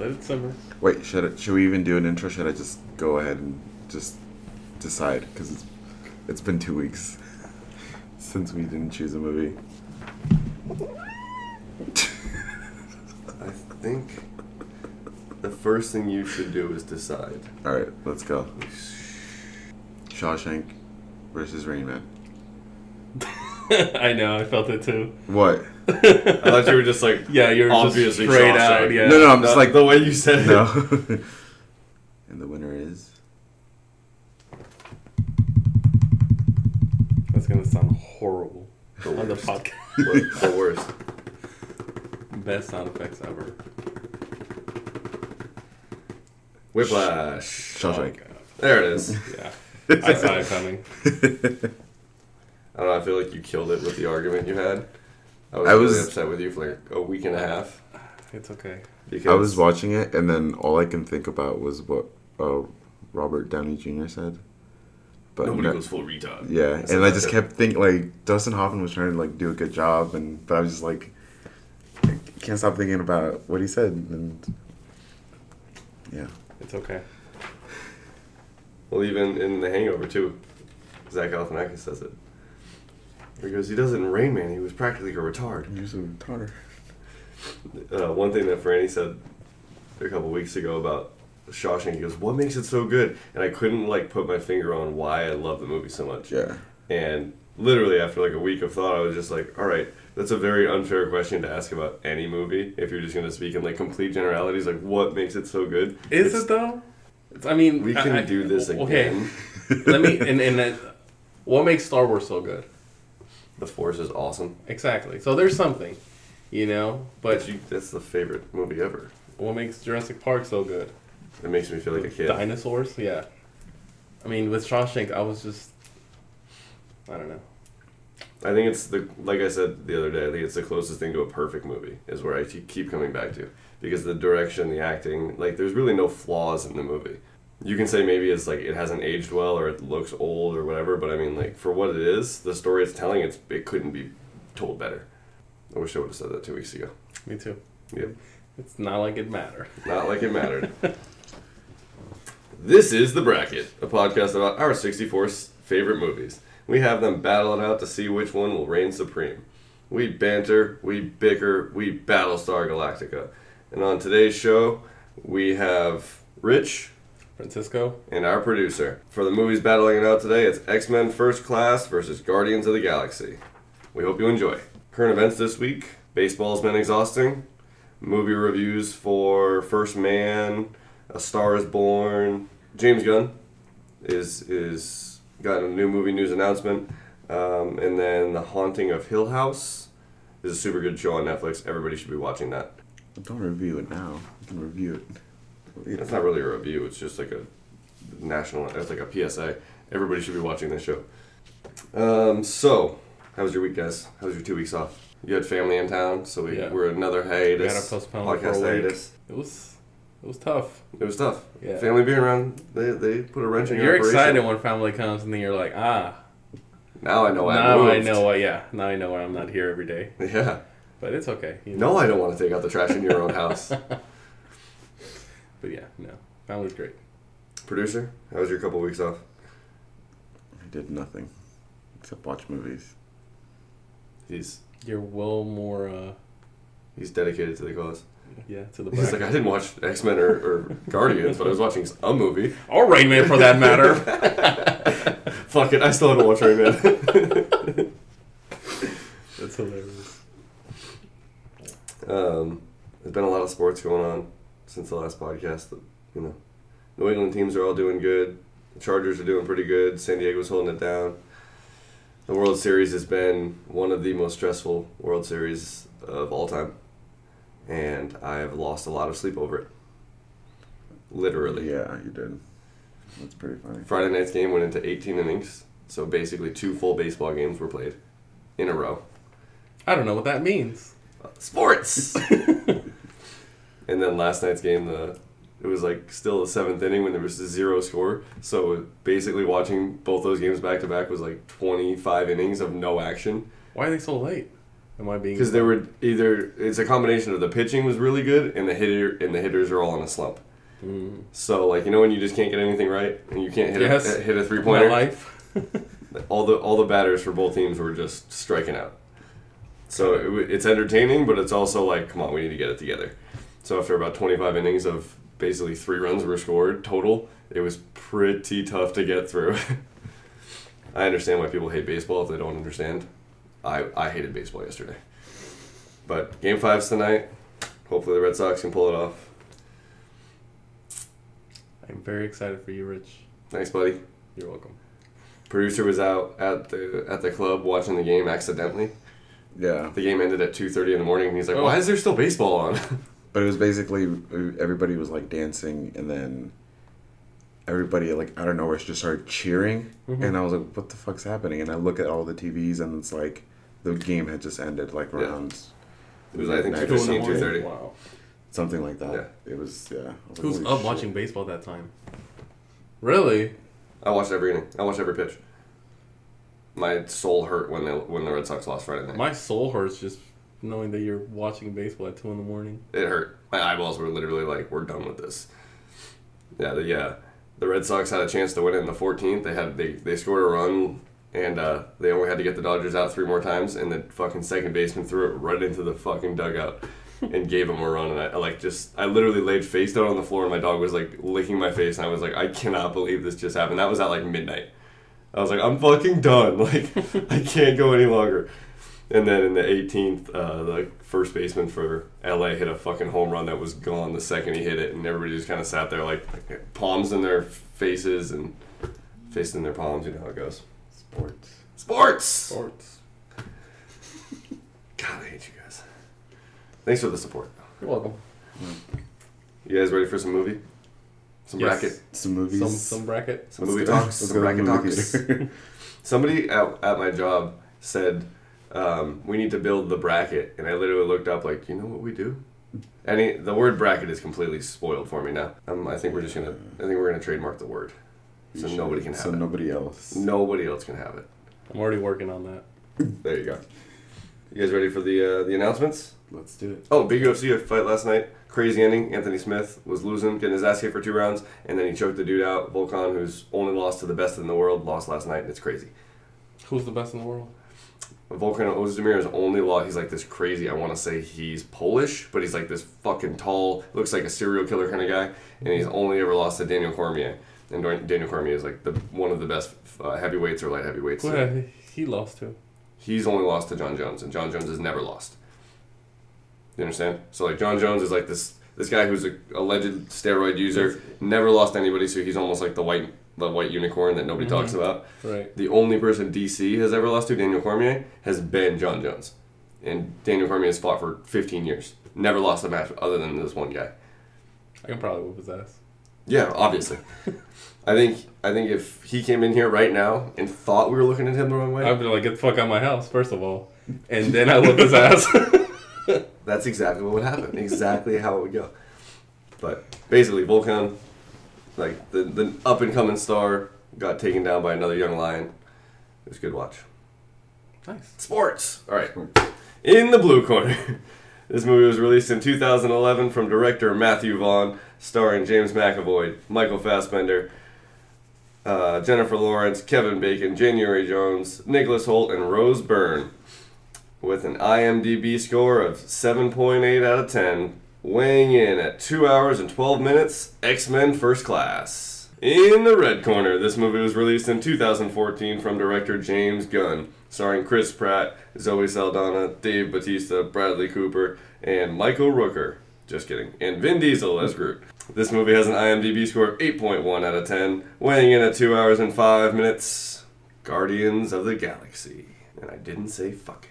Let it simmer. Wait, should I, should we even do an intro? Should I just go ahead and just decide? Because it's it's been two weeks since we didn't choose a movie. I think the first thing you should do is decide. All right, let's go. Shawshank versus Rain Man. I know. I felt it too. What? I thought you were just like Yeah, you're just obviously straight Shawshank. out. Yeah. No, no, I'm just like the way you said it. no. and the winner is That's gonna sound horrible The on the worst. podcast. The worst. Best sound effects ever. Whiplash. Shawshank. Oh, There it is. Yeah. I saw it coming. I don't know. I feel like you killed it with the argument you had. I was, I really upset with you for like a week and a half. It's okay. Because I was watching it, and then all I can think about was what uh, Robert Downey Jr. said. But nobody no- goes full retard. yeah, said and I just kept thinking like Dustin Hoffman was trying to like do a good job, and but I was just like, I can't stop thinking about what he said, and yeah, It's okay. Well, even in The Hangover too, Zach Galifianakis says it. He goes, he does it in Rain Man. He was practically a retard. you're so retarded. Uh, one thing that Franny said a couple weeks ago about Shawshank, he goes, "What makes it so good?" And I couldn't like put my finger on why I love the movie so much. Yeah, And literally after like a week of thought, I was just like, "All right, that's a very unfair question to ask about any movie. If you're just going to speak in like complete generalities, like what makes it so good? Is It's- it though? It's, I mean, We can I- do this again. Okay. Let me. And, and that, what makes Star Wars so good? The Force is awesome. Exactly. So there's something, you know. But you, that's the favorite movie ever. what makes Jurassic Park so good? It makes me feel like a kid. Dinosaurs. Yeah. I mean, with Shawshank, I was just. I don't know. I think it's the like I said the other day. I think it's the closest thing to a perfect movie. Is where I keep keep coming back to because the direction, the acting, like there's really no flaws in the movie. You can say maybe it's like it hasn't aged well or it looks old or whatever, but I mean like for what it is, the story it's telling, it's it couldn't be told better. I wish I would have said that two weeks ago. Me too. Yep. It's not like it mattered. Not like it mattered. this is The Bracket, a podcast about our 64 s- favorite movies. We have them battle it out to see which one will reign supreme. We banter, we bicker, we Battlestar Galactica. And on today's show, we have Rich Francisco. and our producer. For the movies battling it out today, it's X Men First Class versus Guardians of the Galaxy. We hope you enjoy. Current events this week baseball's been exhausting. Movie reviews for First Man, A Star is Born. James Gunn is is got a new movie news announcement. Um, and then The Haunting of Hill House is a super good show on Netflix. Everybody should be watching that. don't review it now. You can review it. It's not really a review. It's just like a national. It's like a PSA. Everybody should be watching this show. Um, so, how was your week, guys? How was your two weeks off? You had family in town, so we Yeah. we're another We hiatus. had to postpone it for podcast a week. hiatus. It was. It was tough. It was tough. Yeah. Family being around, they they put a wrench in your You're operation. excited when family comes, and then you're like, ah. Now I know I now moved. I know why. Yeah. Now I know why I'm not here every day. Yeah. But it's okay. You know? No, I don't want to take out the trash in your own house. But yeah, no. Family's great. Producer, how was your couple weeks off? I did nothing except watch movies. He's You're well more. uh he's dedicated to the cause. Yeah, to the He's like. I didn't watch X Men or, or Guardians, but I was watching a movie. or Rain Man for that matter. Fuck it, I still haven't watched Rain Man. That's hilarious. Um, there's been a lot of sports going on since the last podcast. That, you know, New England teams are all doing good. The Chargers are doing pretty good. San Diego's holding it down. The World Series has been one of the most stressful World Series of all time, and I have lost a lot of sleep over it. Literally. Yeah, you did. That's pretty funny. Friday night's game went into 18 innings, so basically two full baseball games were played in a row. I don't know what that means. Uh, sports. and then last night's game, the it was like still the seventh inning when there was a zero score. So basically, watching both those games back to back was like 25 innings of no action. Why are they so late? Am I being? Because there were either it's a combination of the pitching was really good and the hitter and the hitters are all in a slump. Mm. So like you know when you just can't get anything right and you can't hit Yes. a, hit a three My pointer. life. All the all the batters for both teams were just striking out. So it, it's entertaining, but it's also like, come on, we need to get it together. So after about 25 innings of basically three runs were scored total, it was pretty tough to get through. I understand why people hate baseball if they don't understand. I, I hated baseball yesterday. But game five's tonight. Hopefully the Red Sox can pull it off. I'm very excited for you, Rich. Thanks, buddy. You're welcome. Producer was out at the at the club watching the game accidentally. Yeah, The game ended at 2:30 in the morning, and he's like, Oh. "Why is there still baseball on?" but it was basically everybody was like dancing, and then everybody like I don't of nowhere just started cheering, Mhm. and I was like, "What the fuck's happening?" And I look at all the TVs, and it's like the game had just ended, like Yeah. around It was, I think, Two in 2:15, 2:30. Wow. something like that. Yeah. It was yeah. Was Who's "Holy up shit." watching baseball that time? Really? I watched every inning. I watched every pitch. My soul hurt when the when the Red Sox lost Friday night. My soul hurts just knowing that you're watching baseball at two in the morning. it hurt. My eyeballs were literally like, "We're done with this." Yeah, the, yeah. The Red Sox had a chance to win it in the 14th. They had they, they scored a run, and uh, they only had to get the Dodgers out three more times, and the fucking second baseman threw it right into the fucking dugout and gave them a run. And I, I like just I literally laid face down on the floor, and my dog was like licking my face, and I was like, I cannot believe this just happened. That was at like midnight. I was like, I'm fucking done. Like I can't go any longer. And then in the 18th, uh, the first baseman for LA hit a fucking home run that was gone the second he hit it, and everybody just kind of sat there like palms in their faces and fists in their palms. You know how it goes. Sports. Sports. Sports. God, I hate you guys. Thanks for the support. You're welcome. You guys ready for some movie? Some Yes. bracket, Some movies. Some some bracket. some Let's movie go- talks, let's some go to the bracket movie talks. Somebody at, at my job said, um, we need to build the bracket. And I literally looked up, like, you know what we do? Any The word bracket is completely spoiled for me now. Um, I think we're just going to, I think we're going to trademark the word. So You nobody can have So it. So nobody else. Nobody else can have it. I'm already working on that. There you go. You guys ready for the uh, the announcements? Let's do it. Oh, big UFC fight last night. Crazy ending. Anthony Smith was losing, getting his ass kicked for two rounds, and then he choked the dude out. Volkan, who's only lost to the best in the world, lost last night. and It's crazy. Who's the best in the world? Volkan Ozdemir is only law. He's like this crazy. I want to say he's Polish, but he's like this fucking tall, looks like a serial killer kind of guy. And he's only ever lost to Daniel Cormier. And Daniel Cormier is like the one of the best uh, heavyweights or light heavyweights. Had he lost to? He's only lost to Jon Jones, and Jon Jones has never lost. You understand? So like Jon Jones is like this this guy who's a alleged steroid user, never lost anybody. So he's almost like the white the white unicorn that nobody Mhm. talks about. Right. The only person DC has ever lost to, Daniel Cormier, has been Jon Jones. And Daniel Cormier has fought for 15 years. Never lost a match other than this one guy. I can probably whoop his ass. Yeah, obviously. I think I think if he came in here right now and thought we were looking at him the wrong way, I'd be like, get the fuck out of my house, first of all, and then I whoop his ass. that's exactly what would happen. exactly how it would go. But basically, Volkan, like the the up and coming star, got taken down by another young lion. It was a good watch. nice. Sports. All right. In the blue corner. This movie was released in 2011 from director Matthew Vaughn, starring James McAvoy, Michael Fassbender, uh, Jennifer Lawrence, Kevin Bacon, January Jones, Nicholas Hoult, and Rose Byrne. With an IMDb score of 7.8 out of 10, weighing in at 2 hours and 12 minutes, X Men First Class. In the red corner, this movie was released in 2014 from director James Gunn, starring Chris Pratt, Zoe Saldana, Dave Bautista, Bradley Cooper, and Michael Rooker. Just kidding. And Vin Diesel as Groot. This movie has an IMDb score of 8.1 out of 10, weighing in at 2 hours and 5 minutes. Guardians of the Galaxy. And I didn't say fucking.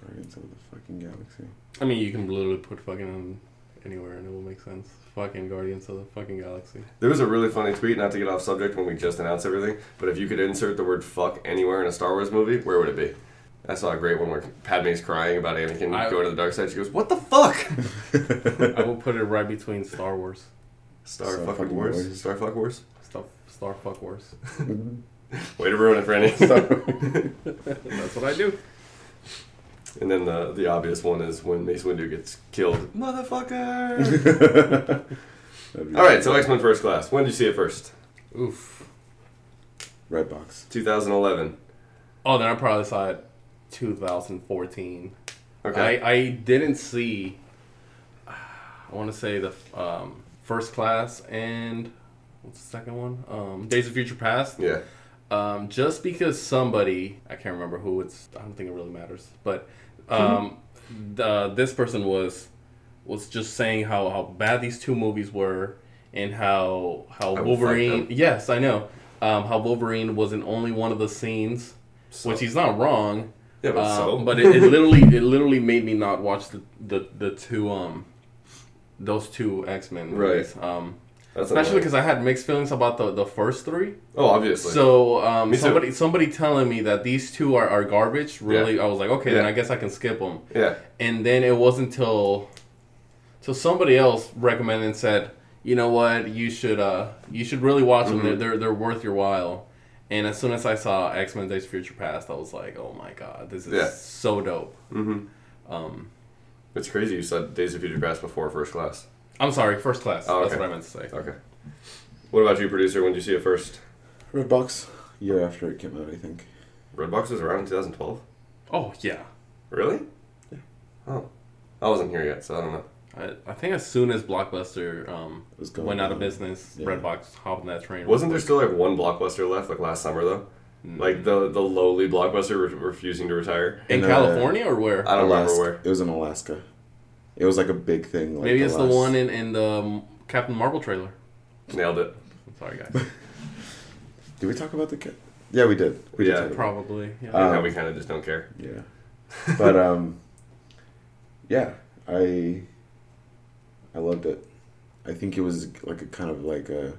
Guardians of the fucking Galaxy. I mean, you can literally put fucking on anywhere and it will make sense. Fucking Guardians of the fucking Galaxy. There was a really funny tweet, not to get off subject when we just announced everything, but if you could insert the word fuck anywhere in a Star Wars movie, where would it be? I saw a great one where Padme's crying about Anakin I- going to the dark side. She goes, What the fuck? I will put it right between Star Wars. Star, Star fucking fucking Wars? Wars. Star fuck Wars? Star, Star fuck Wars. Way to ruin it, Franny. That's what I do. And then the the obvious one is when Mace Windu gets killed. Motherfucker! All right, so X Men First Class. When did you see it first? Oof. Red box. 2011. Oh, then I probably saw it 2014. Okay. I, I didn't see. I want to say the um, first class and what's the second one? Um, Days of Future Past. yeah. Um, just because somebody I can't remember who it's. I don't think it really matters. But um, the, this person was was just saying how, how bad these two movies were and how how I Wolverine. Yes, I know. Um, how Wolverine was in only one of the scenes, So- which he's not wrong. Yeah, but Um, so. but it, it literally it literally made me not watch the the, the two um those two X Men movies. Um, That's especially because I had mixed feelings about the the first three. Oh, obviously. So um, somebody somebody telling me that these two are, are garbage. Really, I was like, okay, then I guess I can skip them. yeah. And then it wasn't till till somebody else recommended and said, you know what, you should uh you should really watch them. Mm-hmm. They're, they're they're worth your while. And as soon as I saw X Men: Days of Future Past, I was like, oh my god, this is Yeah. so dope. Mm-hmm. Um, It's crazy you said Days of Future Past before First Class. I'm sorry, first class. Oh, That's what I meant to say. Okay. What about you, producer? When did you see it first? Redbox. Year after it came out, I think. Redbox was around in 2012. Oh yeah, Really? Yeah. Oh. I wasn't here yet, so I don't know. I, I think as soon as Blockbuster um, Was going went out of business, Yeah. Redbox hopped on that train. Wasn't there still like one blockbuster left, like last summer though? Mm. Like the the lowly blockbuster re- refusing to retire. in In, uh, California or where? I don't remember where. It was in Alaska. It was like a big thing. Like Maybe it's the one in, in the um, Captain Marvel trailer. Nailed it. I'm sorry, guys. Did we talk about the cat? Yeah, we did. We did Yeah. talk about it. Probably. Yeah. Uh, How we kind of just don't care. Yeah. But um yeah, I I loved it. I think it was like a kind of like a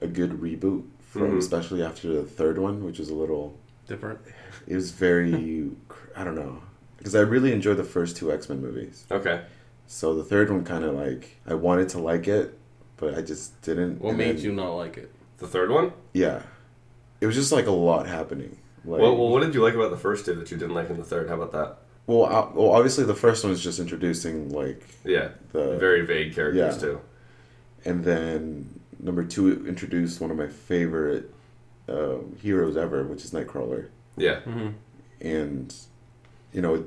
a good reboot from Mhm. especially after the third one, which was a little Different. it was very I don't know. Because I really enjoyed the first two X-Men movies. Okay. So the third one kind of like I wanted to like it, but I just didn't. What and made then- you not like it? The third one. Yeah, it was just like a lot happening. Like, well, well, what did you like about the first two that you didn't like in the third? How about that? well, uh, well, obviously the first one was just introducing like Yeah. the Very vague characters yeah. too. and then number two introduced one of my favorite um, heroes ever, which is Nightcrawler, Yeah. Mm-hmm. and you know, it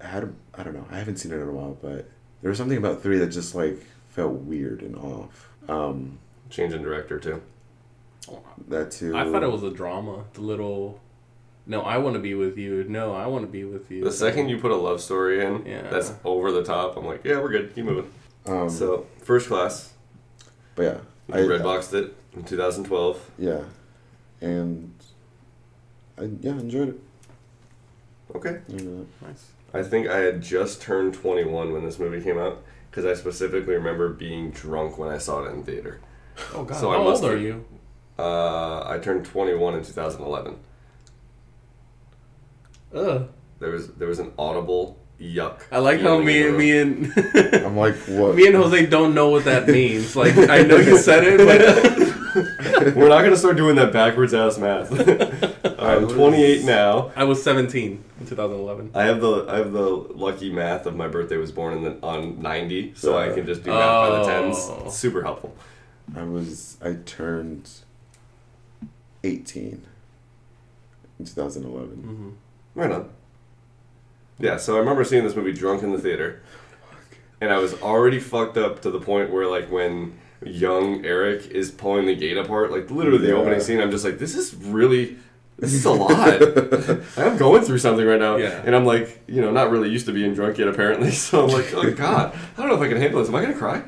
had I don't know, I haven't seen it in a while, but there was something about three that just like felt weird and off. Um, Change in director too. that too. I thought it was a drama. The little. No, I want to be with you. No, I want to be with you. The second you put a love story in, Yeah. that's over the top. I'm like, yeah, we're good. Keep moving. Um, so, first class, but yeah, you redboxed it in 2012. Yeah, and I yeah enjoyed it. Okay. You know, Nice. I think I had just turned 21 when this movie came out because I specifically remember being drunk when I saw it in theater. Oh God. So I How must old are have- you? Uh, I turned 21 in 2011. Ugh. There was there was an audible yuck. I like how me and me and I'm like what? me and Jose don't know what that means. Like I know you said it, but We're not gonna start doing that backwards ass math. I'm 28 now. I was 17 in 2011. I have the I have the lucky math of my birthday was born in the, on 90, so I can just do math by the tens. Oh. It's super helpful. I was I turned 18 in 2011. Mm-hmm. Right on. Yeah, so I remember seeing this movie drunk in the theater, and I was already fucked up to the point where like when young Eric is pulling the gate apart, like literally the opening scene, I'm just like, this is really. This is a lot. I'm going through something right now, Yeah. and I'm like, you know, not really used to being drunk yet, apparently. So I'm like, oh god, I don't know if I can handle this. Am I gonna cry?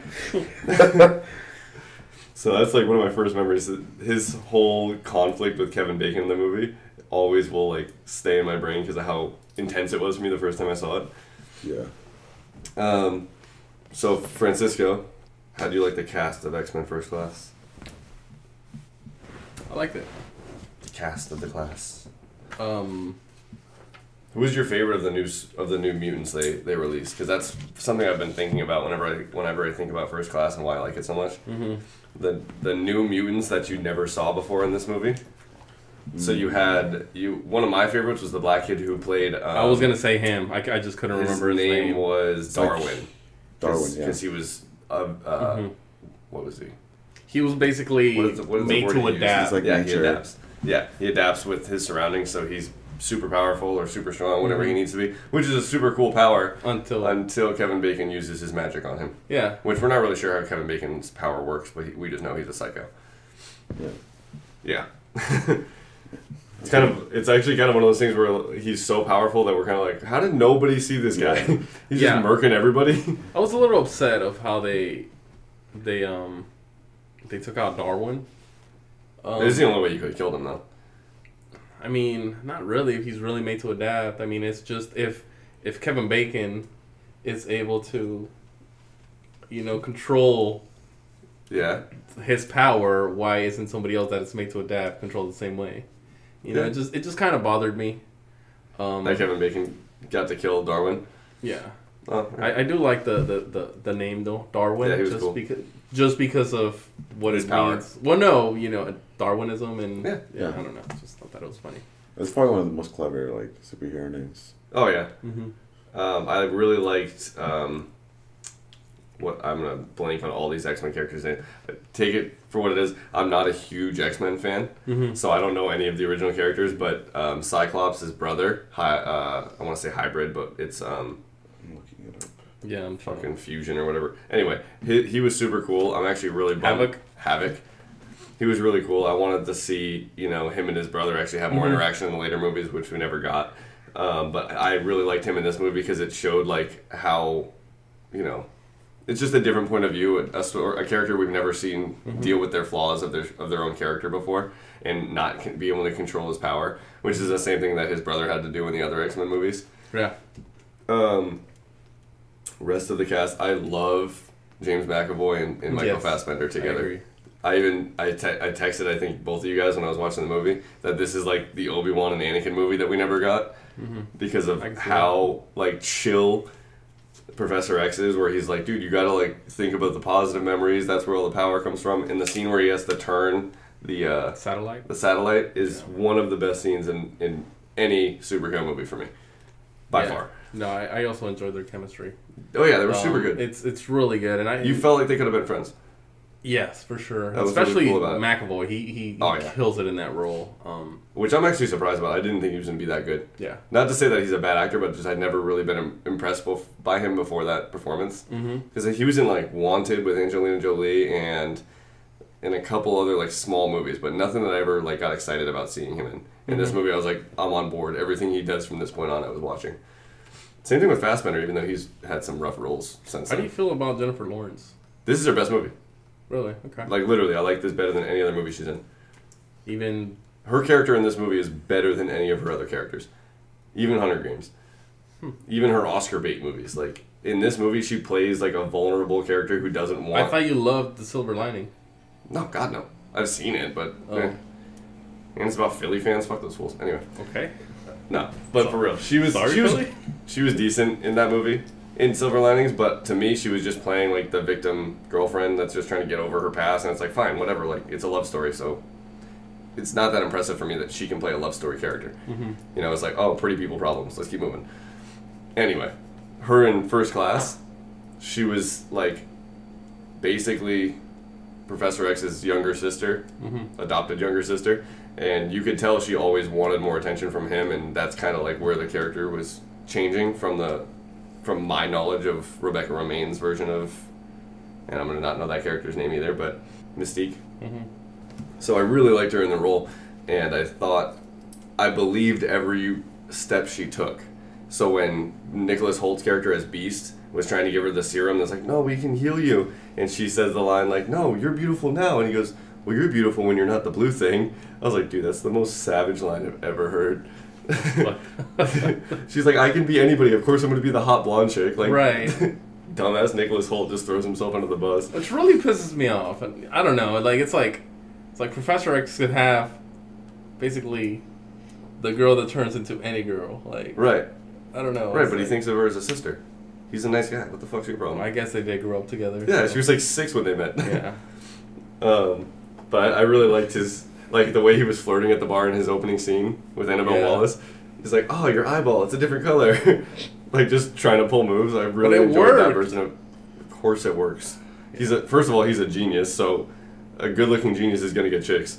so that's like one of my first memories. His whole conflict with Kevin Bacon in the movie always will like stay in my brain because of how intense it was for me the first time I saw it. Yeah. Um, so Francisco, how do you like the cast of X Men First Class? I liked it. The cast of the class. Um, Who was your favorite of the new of the new mutants they they released? Because that's something I've been thinking about whenever I whenever I think about First Class and why I like it so much. mhm. The the new mutants that you never saw before in this movie. So you had you one of my favorites was the black kid who played. Um, I was gonna say him. I, I just couldn't his remember his name, name. was like Darwin. Darwin, yeah. because he was uh, uh, Mhm. what was he? He was basically What is the- what is made to he adapt. Like yeah, he adapts. Yeah, he adapts with his surroundings, so he's super powerful or super strong, whatever he Mhm. needs to be, which is a super cool power until until Kevin Bacon uses his magic on him. yeah. Which we're not really sure how Kevin Bacon's power works, but he, we just know he's a psycho. Yeah. Yeah. it's kind of it's actually kind of one of those things where he's so powerful that we're kind of like, how did nobody see this guy? He's Yeah. just murking everybody. I was a little upset of how they they um they took out Darwin. Um, this is the only way you could have killed him, though. I mean, not really. If he's really made to adapt, I mean, it's just if if Kevin Bacon is able to, you know, control Yeah. his power, why isn't somebody else that is made to adapt control the same way? You know, Yeah. it just it just kind of bothered me. Um, That Kevin Bacon got to kill Darwin. yeah, Oh, I, I do like the, the, the, the name though, Darwin, Yeah, he was just cool. because just because of what His it power. means. Well, no, you know, Darwinism and Yeah. yeah, Yeah. I don't know, just thought that it was funny. It's probably one of the most clever like superhero names. oh yeah. hmm Um, I really liked um, what I'm gonna blank on all these X Men characters. Name. Take it for what it is. I'm not a huge X Men fan, hmm so I don't know any of the original characters. But um, Cyclops' his brother, hi, uh, I want to say hybrid, but it's um, I'm looking it up. Yeah, I'm trying. fucking fusion or whatever. Anyway, he, he was super cool. I'm actually really bummed. Havoc? Havoc. He was really cool. I wanted to see you know him and his brother actually have more Mhm. interaction in the later movies, which we never got. Um, but I really liked him in this movie because it showed like how you know it's just a different point of view. A, story, a character we've never seen deal with their flaws of their of their own character before, and not be able to control his power, which is the same thing that his brother had to do in the other X Men movies. Yeah, Um, rest of the cast, I love James McAvoy and, and Michael Yes, Fassbender I together. agree. I, even I, te- I texted I think both of you guys when I was watching the movie that this is like the Obi Wan and Anakin movie that we never got Mhm. because of I how like chill Professor X is, where he's like, dude, you gotta like think about the positive memories. That's where all the power comes from. And the scene where he has to turn the uh, Satellite. the satellite is Yeah. one of the best scenes in in any superhero movie for me, by Yeah. far. No, I, I also enjoyed their chemistry. Oh yeah, they were super Um, good. It's it's really good, and I You felt like they could have been friends. Yes for sure. That was really Especially cool about. McAvoy, he he, he Oh, yeah. kills it in that role. Um, Which I'm actually surprised about. I didn't think he was going to be that good. yeah. Not to say that he's a bad actor, but just I'd never really been im- impressed bef- by him before that performance. Mm-hmm. Because he was in like Wanted with Angelina Jolie and in a couple other like small movies, but nothing that I ever like got excited about seeing him in. In this Mhm. movie, I was like, I'm on board. Everything he does from this point on, I was watching. Same thing with Fassbender, even though he's had some rough roles since How do then. you feel about Jennifer Lawrence? This is her best movie. Really? Okay. Like literally, I like this better than any other movie she's in. Even Her character in this movie is better than any of her other characters, even Hunger Games, Hmm. even her Oscar bait movies. Like in this movie, she plays like a vulnerable character who doesn't want. I thought you loved the Silver Lining. no, God no. I've seen it, but Oh. eh. and it's about Philly fans. Fuck those fools. Anyway, Okay. no, but for real, she was Sorry, she was Philly? she was decent in that movie in Silver Linings, but to me, she was just playing like the victim girlfriend that's just trying to get over her past, and it's like fine, whatever. Like it's a love story, so it's not that impressive for me that she can play a love story character. Mm-hmm. You know, it's like, oh, pretty people problems. Let's keep moving. Anyway, her in first class, she was like basically Professor X's younger sister, Mm-hmm. adopted younger sister, and you could tell she always wanted more attention from him, and that's kind of like where the character was changing from the from my knowledge of Rebecca Romijn's version of, and I'm gonna not know that character's name either, but Mystique. Mm-hmm. So I really liked her in the role, and I thought I believed every step she took. So when Nicholas Hoult's character as Beast was trying to give her the serum, that's like, no, we can heal you, and she says the line like, no, you're beautiful now, and he goes, well, you're beautiful when you're not the blue thing. I was like, dude, that's the most savage line I've ever heard. She's like, I can be anybody. Of course, I'm going to be the hot blonde chick. Like, Right. dumbass Nicholas Hoult just throws himself under the bus. Which really pisses me off. And I don't know. Like it's like it's like Professor X could have basically the girl that turns into any girl. Like Right, I don't know. right. But he thinks of her as a sister. He's a nice guy. What the fuck's your problem? I guess they did grow up together. Yeah, so- she was like six when they met. yeah. um, but I really liked his like the way he was flirting at the bar in his opening scene with Annabelle Yeah. Wallis. He's like, "Oh, your eyeball, it's a different color." like just trying to pull moves. I really it enjoyed that worked. version of. Of course, it works. He's a first of all, he's a genius. So, a good-looking genius is gonna get chicks,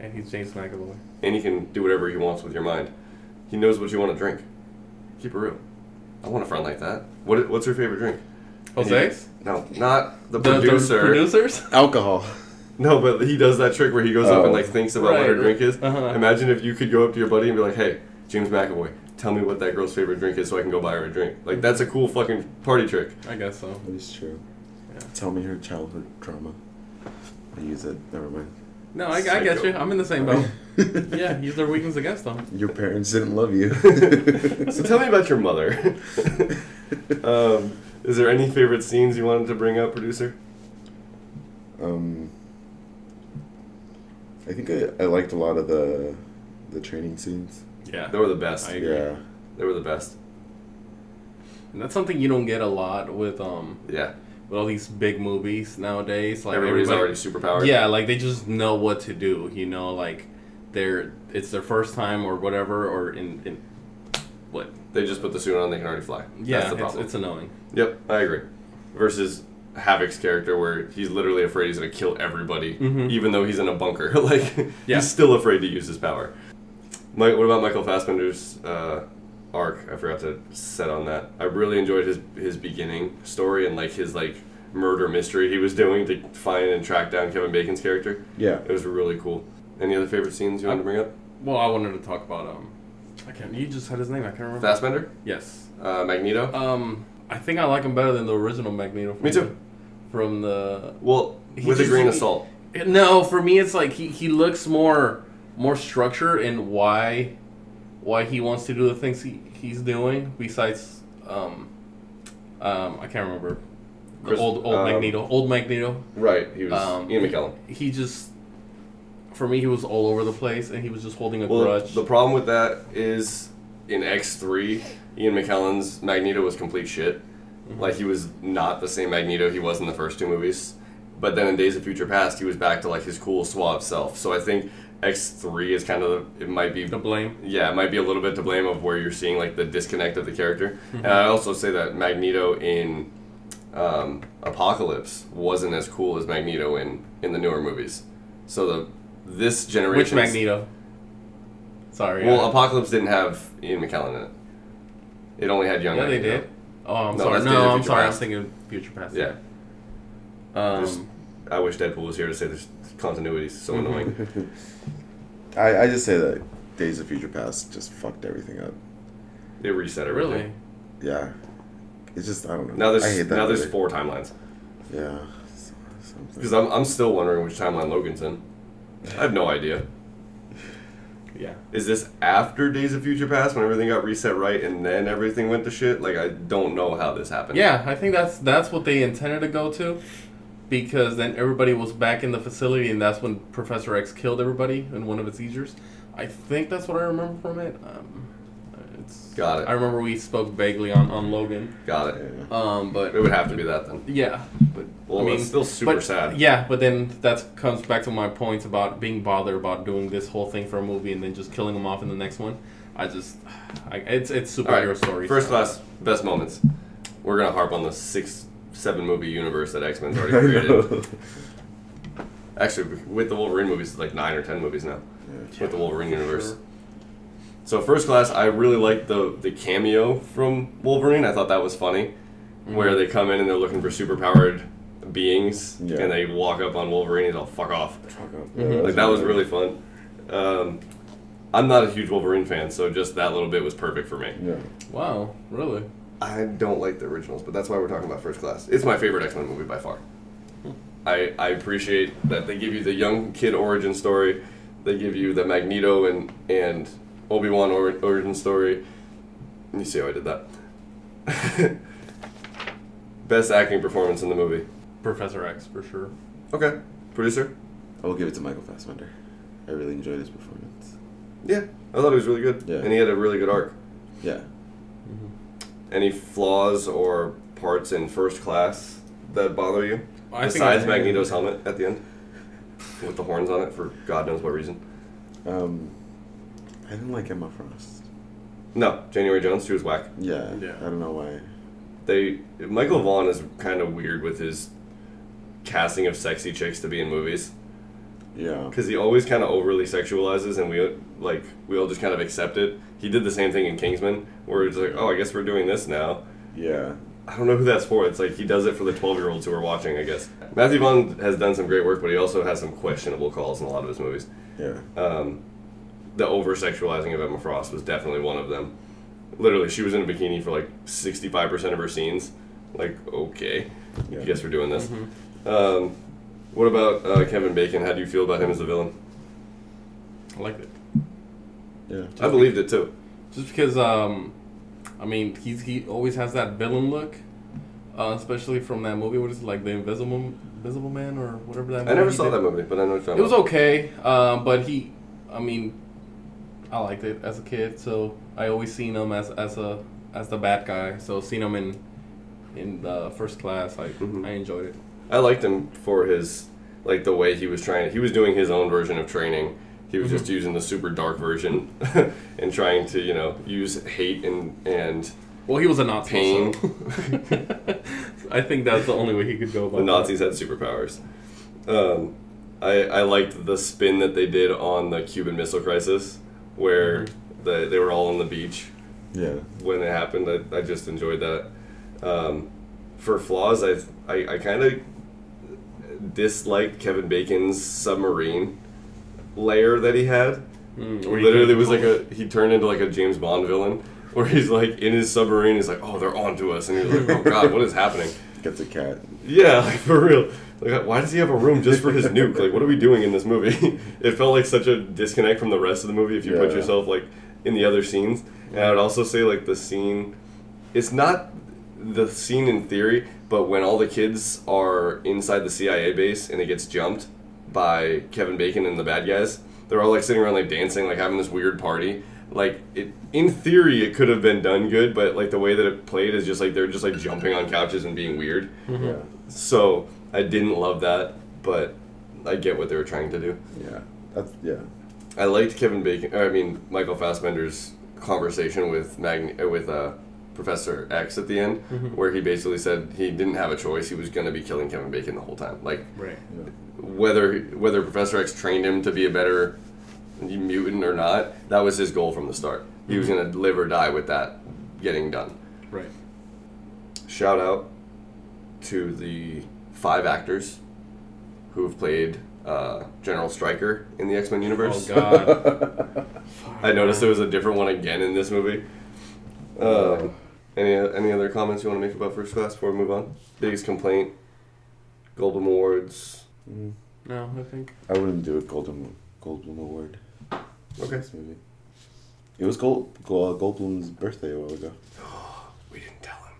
And he's James McAvoy. and he can do whatever he wants with your mind. He knows what you want to drink. Keep it real. I want a friend like that. What, what's your favorite drink? Jose's? No, not the The- the producer. producers? Alcohol. No, but he does that trick where he goes up and Oh. like thinks about what her drink is. Uh-huh. Imagine if you could go up to your buddy and be like, "Hey, James McAvoy, tell me what that girl's favorite drink is, so I can go buy her a drink." Like that's a cool fucking party trick. I guess so. That is true. Yeah. Tell me her childhood trauma. I use it. Never mind. No, I, I get you. I'm in the same boat. yeah, use their weakness against them. Your parents didn't love you. So tell me about your mother. um, is there any favorite scenes you wanted to bring up, producer? um, I think I, I liked a lot of the the training scenes. Yeah. They were the best. I agree. Yeah. They were the best. And that's something you don't get a lot with um Yeah. with all these big movies nowadays. Like Everybody's everybody- already super powered. Yeah, like they just know what to do. You know, like they're it's their first time or whatever, or in in what? They just put the suit on, they can already fly. Yeah, That's the it's, problem. it's annoying. Yep, I agree. Versus Havoc's character, where he's literally afraid he's gonna kill everybody, Mhm. even though he's in a bunker. like Yeah. he's still afraid to use his power. Mike, what about Michael Fassbender's uh, arc? I forgot to set on that. I really enjoyed his his beginning story and like his like murder mystery he was doing to find and track down Kevin Bacon's character. Yeah. It was really cool. Any other favorite scenes you want to bring up? Well, I wanted to talk about um, I can't. You just had his name. I can't remember. Fassbender, Yes. uh, Magneto. Um, I think I like him better than the original Magneto. Me too. From the well, he with a grain of salt. No, for me it's like he, he looks more more structured in why why he wants to do the things he, he's doing besides um um I can't remember Chris- old old um, Magneto old Magneto Right, he was Um, Ian McKellen. he just for me he was all over the place and he was just holding a Well, grudge the problem with that is in X three, Ian McKellen's Magneto was complete shit. Mm-hmm. Like he was not the same Magneto he was in the first two movies. But then in Days of Future Past, he was back to like his cool suave self. So I think X three is kind of it might be to blame yeah, it might be a little bit to blame of where you're seeing like the disconnect of the character. Mm-hmm. And I also say that Magneto in um, Apocalypse wasn't as cool as Magneto in in the newer movies. So the this generation which Magneto sorry well, I- Apocalypse didn't have Ian McKellen in it. It only had young. yeah they Magneto. did oh I'm No, sorry no I'm Future sorry I was Past. thinking Future Past Yeah. There's- um I wish Deadpool was here to say there's continuity. It's so annoying. I, I just say that Days of Future Past just fucked everything up. They reset everything. really Yeah. It's just I don't know. Now there's I hate that now there's four timelines. Yeah. Because I'm I'm still wondering which timeline Logan's in. I have no idea. Yeah Is this after Days of Future Past when everything got reset right and then everything went to shit? Like I don't know how this happened. Yeah, I think that's that's what they intended to go to, because then everybody was back in the facility, and that's when Professor X killed everybody in one of its seizures. I think that's what I remember from it. Um, it's, Got it. I remember we spoke vaguely on, on Logan, Got it. Yeah. um, but It would have to be that then. yeah, but Well, I mean, still super but- sad. Yeah, but then that comes back to my points about being bothered about doing this whole thing for a movie and then just killing them off in the next one. I just, I, it's it's All superhero right. stories. First so- class best moments. We're gonna harp on the six seven movie universe that X Men's already I created. know. Actually, with the Wolverine movies, like nine or ten movies now. Yeah. with the Wolverine universe. Sure. So first class, I really liked the the cameo from Wolverine. I thought that was funny, where they come in and they're looking for superpowered beings, Yeah. and they walk up on Wolverine. He's all "fuck off." Fuck up. Mhm. Like that was really fun. Um, I'm not a huge Wolverine fan, so just that little bit was perfect for me. Yeah. Wow, really? I don't like the originals, but that's why we're talking about First Class. It's my favorite X Men movie by far. I, I appreciate that they give you the young kid origin story, they give you the Magneto and and Obi Wan or, origin story. You see how I did that? Best acting performance in the movie. Professor X for sure. Okay, producer. I will give it to Michael Fassbender. I really enjoyed his performance. Yeah, I thought he was really good, Yeah. and he had a really good arc. Yeah. Any flaws or parts in First Class that bother you? I Besides I- Magneto's helmet at the end. with the horns on it for God knows what reason. Um, I didn't like Emma Frost. No, January Jones, she was whack. Yeah, Yeah. I don't know why. They Michael Vaughn is kind of weird with his casting of sexy chicks to be in movies Yeah, because he always kind of overly sexualizes, and we like we all just kind of accept it. He did the same thing in Kingsman, where it's like, oh, I guess we're doing this now. yeah, I don't know who that's for. It's like he does it for the 12 year olds who are watching, I guess. Matthew Vaughn has done some great work, but he also has some questionable calls in a lot of his movies. yeah. Um, the over sexualizing of Emma Frost was definitely one of them. Literally, she was in a bikini for like 65% of her scenes. Like, okay, Yeah. I guess we're doing this. Mm-hmm. Um, what about uh, Kevin Bacon? How do you feel about him as the villain? I liked it. Yeah, I believed it too. Just because, um, I mean, he's he always has that villain look, uh, especially from that movie. What is it like, the Invisible Invisible Man or whatever that. Movie. I never saw did? that movie, but I know what you're It was okay, um, but he, I mean, I liked it as a kid, so I always seen him as as a as the bad guy. So seeing him in in the first class, I Mhm. I enjoyed it. I liked him for his like the way he was trying. He was doing his own version of training. He was just using the super dark version and trying to you know use hate and and Well, he was a Nazi. Pain. so- I think that's the only way he could go about the that. Nazis had superpowers. Um, I, I liked the spin that they did on the Cuban Missile Crisis, where the, they were all on the beach yeah, when it happened. I, I just enjoyed that. Um, for flaws, I I, I kind of disliked Kevin Bacon's submarine layer that he had. Mm, Literally, it was like a he turned into like a James Bond villain, where he's like in his submarine. He's like, "Oh, they're onto us," and he's like, "Oh God, what is happening?" gets a cat. Yeah, like for real. Like, why does he have a room just for his nuke? Like, what are we doing in this movie? it felt like such a disconnect from the rest of the movie if you put yourself like in the other scenes. And I would also say like the scene, it's not the scene in theory, but when all the kids are inside the CIA base and it gets jumped by Kevin Bacon and the bad guys, they're all like sitting around like dancing, like having this weird party. Like it, in theory, it could have been done good, but like the way that it played is just like they're just like jumping on couches and being weird. Yeah, So I didn't love that, but I get what they were trying to do. yeah, that's yeah, I liked Kevin Bacon. Or I mean Michael Fassbender's conversation with Magn- uh, with uh, Professor X at the end, where he basically said he didn't have a choice. He was going to be killing Kevin Bacon the whole time. Like Right. yeah. whether whether Professor X trained him to be a better mutant or not, that was his goal from the start. He was going to live or die with that getting done. Right. Shout out to the five actors who have played uh, General Stryker in the X Men universe. Oh. God. I noticed there was a different one again in this movie. Uh, any any other comments you want to make about First Class before we move on? Biggest complaint, Golden Awards. Mm, No, I think. I wouldn't do a Golden Goldblum award. Okay. This movie. It was Gold, Gold Goldblum's birthday a while ago. We didn't tell him.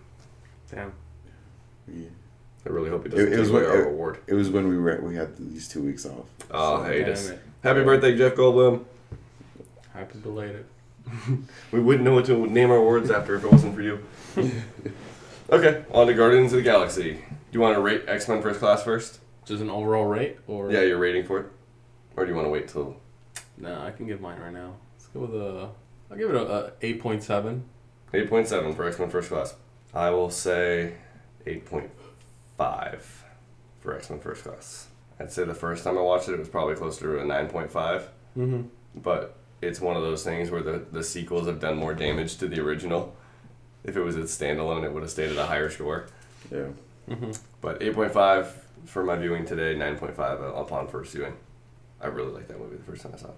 Damn. Yeah. I really hope he It, doesn't it was take when our it, award. it was when we were we had these two weeks off. Ah, oh, So- hiatus. Damn it. Happy birthday, Jeff Goldblum. Happy belated. We wouldn't know what to name our awards after if it wasn't for you. okay, on to Guardians of the Galaxy. Do you want to rate X Men First Class first? Just an overall rate, or Yeah, you're rating for it, or do you want to wait till? No, I can give mine right now. Let's go with a. I'll give it a, a eight point seven. 8.7 for X Men First Class. I will say 8.5 for X Men First Class. I'd say the first time I watched it, it was probably closer to a 9.5, Mm-hmm. but it's one of those things where the, the sequels have done more damage to the original. If it was its standalone, it would have stayed at a higher score. Yeah. Mm-hmm. But 8.5 for my viewing today, 9.5 upon first viewing. I really liked that movie the first time I saw it.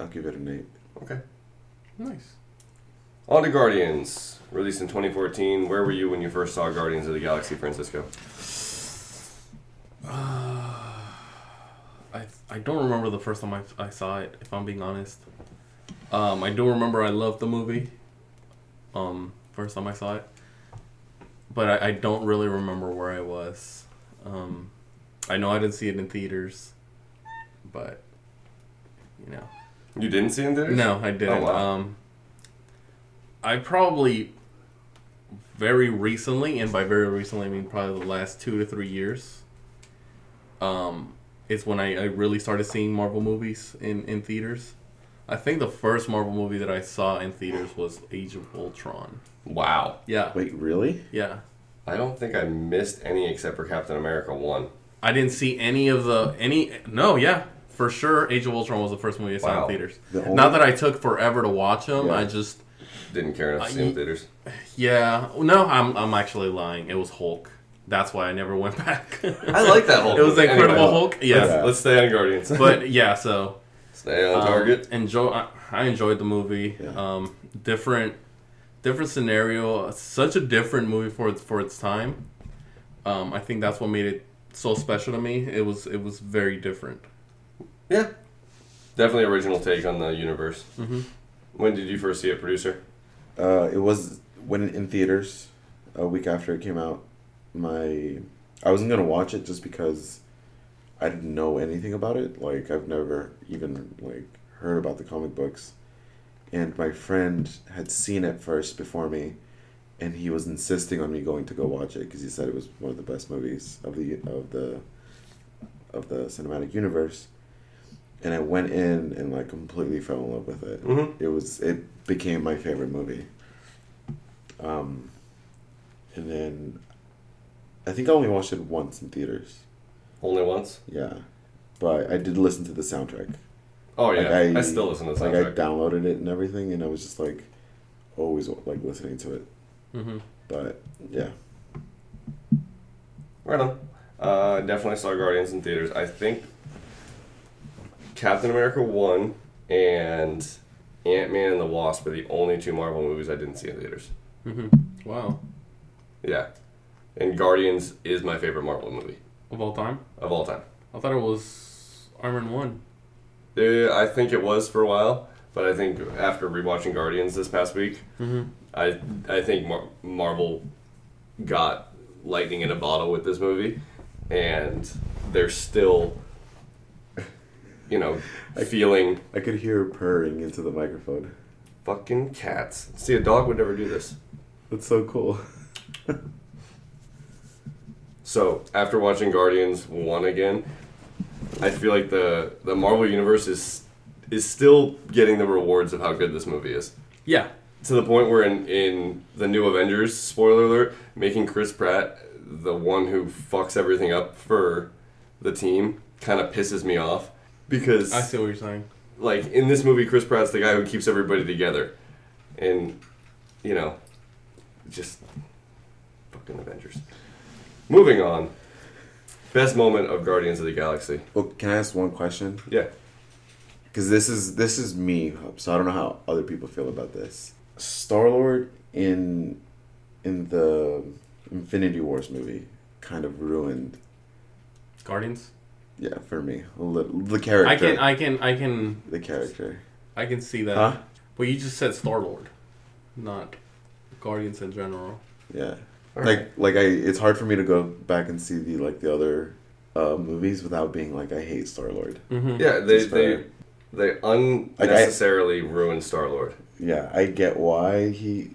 I'll give it an eight. Okay. Nice. On to Guardians, released in 2014. Where were you when you first saw Guardians of the Galaxy, Francisco? I I don't remember the first time I, I saw it. If I'm being honest, um, I do remember I loved the movie. Um, first time I saw it, but I, I don't really remember where I was. Um, I know I didn't see it in theaters, but you know, You didn't see it in theaters? no, I didn't. Oh, wow. Um, I probably very recently, and by very recently I mean probably the last two to three years, um, is when I, I really started seeing Marvel movies in, in theaters. I think the first Marvel movie that I saw in theaters was Age of Ultron. Wow. Yeah, Wait, really? yeah. I don't think I missed any except for Captain America 1. I didn't see any of the any. No, yeah, for sure. Age of Ultron was the first movie I saw Wow. in theaters. The only- Not that I took forever to watch them. Yeah. I just Didn't care enough to see I- in theaters. yeah. No, I'm I'm actually lying. It was Hulk. That's why I never went back. I like that Hulk It was the movie. Incredible Anyway, Hulk. Yeah, Let's, let's stay on Guardians. but yeah. So stay on um, target. enjoy. I, I enjoyed the movie. Yeah. Um, different, different scenario. Such a different movie for its for its time. Um, I think that's what made it so special to me. It was it was very different. Yeah. Definitely original take on the universe. Mhm. When did you first see it, producer? Uh, it was when in theaters a week after it came out. My I wasn't gonna watch it just because I didn't know anything about it. Like I've never even like heard about the comic books, and my friend had seen it first before me, and he was insisting on me going to go watch it because he said it was one of the best movies of the of the of the cinematic universe. And I went in and like completely fell in love with it Mhm. it was it became my favorite movie. Um, and then I think I only watched it once in theaters. Only once? Yeah, but I did listen to the soundtrack. Oh, yeah. Like, I, still listen to the Like I downloaded it and everything, and I was just like always like listening to it. hmm But yeah, Right on. Uh, definitely saw Guardians in theaters. I think Captain America 1 and Ant Man and the Wasp are the only two Marvel movies I didn't see in theaters. hmm Wow. Yeah. And Guardians is my favorite Marvel movie Of all time, of all time. I thought it was Iron Man One. Uh, I think it was for a while, but I think after rewatching Guardians this past week, Mm-hmm. I I think Mar- Marvel got lightning in a bottle with this movie, and they're still, you know, feeling I could hear her purring into the microphone. fucking cats. See, a dog would never do this. That's so cool. So after watching Guardians one again, I feel like the the Marvel universe is is still getting the rewards of how good this movie is. Yeah. to the point where in, in the new Avengers, spoiler alert, making Chris Pratt the one who fucks everything up for the team kind of pisses me off because I see what you're saying. like in this movie Chris Pratt's the guy who keeps everybody together and you know just fucking Avengers. Moving on. Best moment of Guardians of the Galaxy. Well, can I ask one question? Yeah. because this is this is me, so I don't know how other people feel about this. Star Lord in in the Infinity Wars movie kind of ruined, Guardians. Yeah, for me the character. I can, I can, I can, the character, I can see that. huh? But you just said Star Lord, not Guardians in general. Yeah, All like right. like I, it's hard for me to go back and see the like the other uh, movies without being like I hate Star Lord. Mm-hmm. Yeah, they Just they fair. they unnecessarily ruined Star Lord. Yeah, I get why he.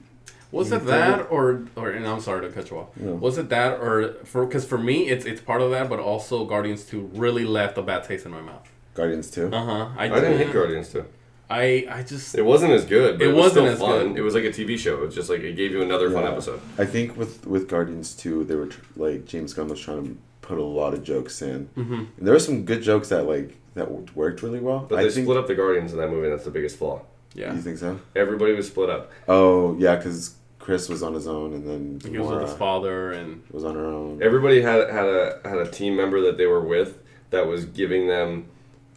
Was it that or or? And I'm sorry to cut you off. No. Was it that or for? Because for me, it's it's part of that, but also Guardians Two really left a bad taste in my mouth. Guardians Two. Uh huh. I, I didn't hate Guardians Two. I I just It wasn't as good, but It it, was wasn't as fun. good. It was like a TV show. It was just like it gave you another fun episode. I think with with Guardians 2, they were tr- like James Gunn was trying to put a lot of jokes in. hmm And there were some good jokes that like that worked really well. But I they think. split up the Guardians in that movie, and that's the biggest flaw. Yeah. You think so? Everybody was split up. Oh yeah, because Chris was on his own, and then He was with Gamora his father, and was on her own. Everybody had had a had a team member that they were with that was giving them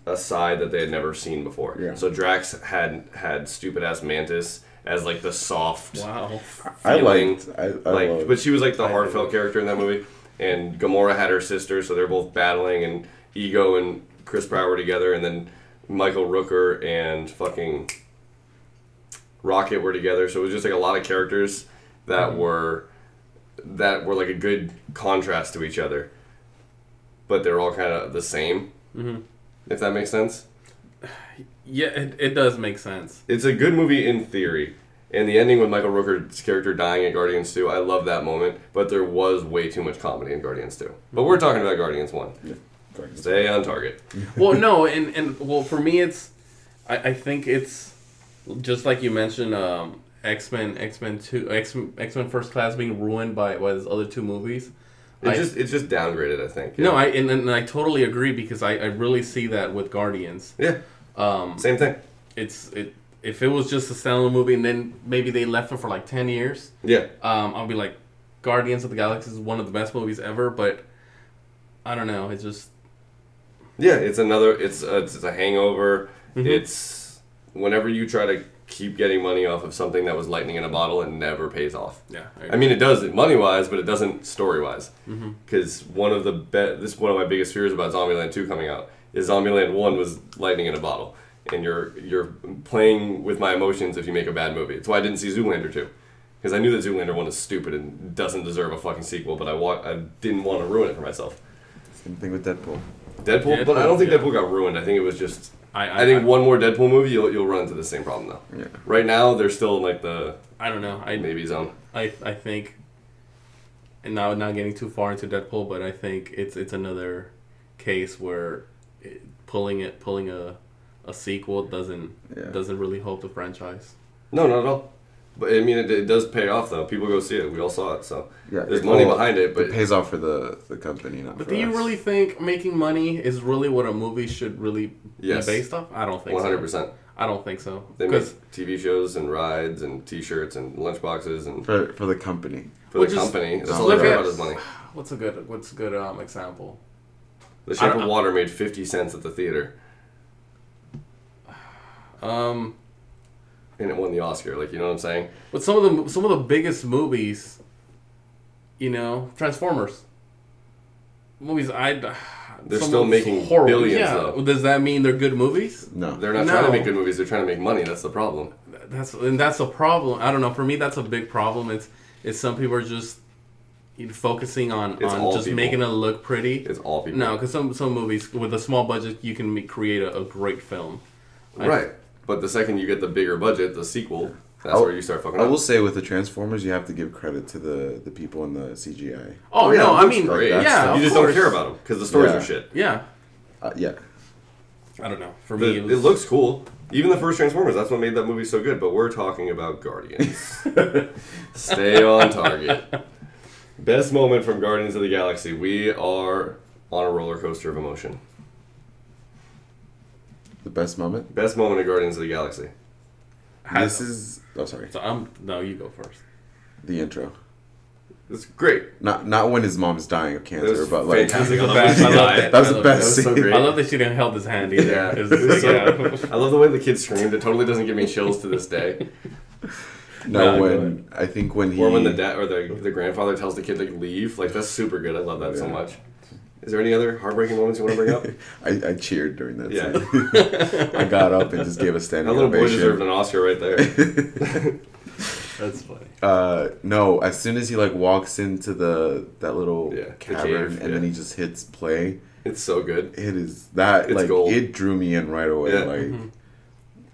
a side that they had never seen before. Yeah. So Drax had had stupid ass Mantis as like the soft wow. I liked. I, I like, loved- but she was like the I heartfelt did. character in that movie. And Gamora had her sister, so they're both battling, and Ego and Chris Pratt were together, and then Michael Rooker and fucking Rocket were together. So it was just like a lot of characters that were that were like a good contrast to each other, but they're all kind of the same. hmm If that makes sense. Yeah, it, it does make sense. It's a good movie in theory. And the ending with Michael Rooker's character dying at Guardians 2, I love that moment, but there was way too much comedy in Guardians 2. But we're talking about Guardians 1. Yeah. Guardians. Stay on target. well, no, and and well, for me, it's I, I think it's just like you mentioned, um, X Men, X Men Two, X X Men First Class being ruined by by those other two movies. It I- just it's just downgraded. I think. No, I and, and I totally agree because I, I really see that with Guardians. yeah. Um, Same thing. it's it if it was just a standalone movie and then maybe they left it for like ten years, Yeah. um, I'll be like, Guardians of the Galaxy is one of the best movies ever. But I don't know, it's just Yeah, it's another. It's a, it's a hangover. Mhm. It's whenever you try to keep getting money off of something that was lightning in a bottle, it never pays off. yeah. I mean, it does money wise, but it doesn't story wise. Because mm-hmm. one of the be- this is one of my biggest fears about Zombieland two coming out is Zombieland one was lightning in a bottle, and you're you're playing with my emotions if you make a bad movie. That's why I didn't see Zoolander two. Because I knew that Zoolander one is stupid and doesn't deserve a fucking sequel, but I wa- I didn't want to ruin it for myself. Same thing with Deadpool. Deadpool, but I don't think yeah. Deadpool got ruined. I think it was just. I, I think one more Deadpool movie, you'll you'll run into the same problem though. Yeah. Right now, they're still in like the I don't know. I maybe zone. I I think, and now not getting too far into Deadpool, but I think it's it's another case where it, pulling it pulling a a sequel doesn't Yeah. doesn't really help the franchise. No, not at all. But I mean, it, it does pay off though. People go see it. We all saw it, so Yeah. there's money Well, behind it. But it pays off for the the company, not But for do you really think making money is really what a movie should really Yes. be based off? I don't think one hundred so. percent. I don't think so. They make Because TV shows and rides and T-shirts and lunchboxes and for for the company? for Well, the just- company. That's all they look care at- about is money. what's a good what's a good um example? The Shape of Water made fifty cents at the theater, Um, and it won the Oscar. Like you know what I'm saying? but some of the some of the biggest movies, you know, Transformers movies. I They're still making horrible. billions, Yeah, though. does that mean they're good movies? No. They're not trying to make good movies. They're trying to make money. That's the problem. That's and that's a problem. I don't know. For me, that's a big problem. It's it's some people are just focusing on It's on just people. making it look pretty. It's all people. No, because some some movies with a small budget you can make, create a, a great film. I- right. But the second you get the bigger budget, the sequel, that's I'll- where you start fucking I up. will say with the Transformers, you have to give credit to the the people in the CGI. Oh, Oh, yeah, no, I mean, great. yeah, You just course. don't care about them because the stories Yeah. are shit. Yeah, Uh, yeah. I don't know. For The- me, it, it, looks cool. Even the first Transformers, that's what made that movie so good. But we're talking about Guardians. Stay on target. Best moment from Guardians of the Galaxy. We are on a roller coaster of emotion. The best moment. Best moment of Guardians of the Galaxy. This is. Oh, sorry. So I'm no, you go first. The intro. It's great. Not not when his mom's dying of cancer, but like fantastic. I love That- when she I love that. that was the best that. That so scene. great. I love that she didn't held his hand either. Yeah. It's- It was so- yeah. I love the way the kid screamed. It totally doesn't give me chills to this day. No, No, when I think when he Or when the dad or the the grandfather tells the kid to leave. Like that's super good. I love that so much. Is there any other heartbreaking moments you want to bring up? I, I cheered during that Yeah. scene. I got up and just gave a standing. That standing little boy deserved an Oscar right there. That's funny. Uh, no, as soon as he like walks into the that little Yeah, the cavern cave, and yeah. then he just hits play, It's so good. it is that It's like gold. it drew me in right away. Yeah. Like Mhm.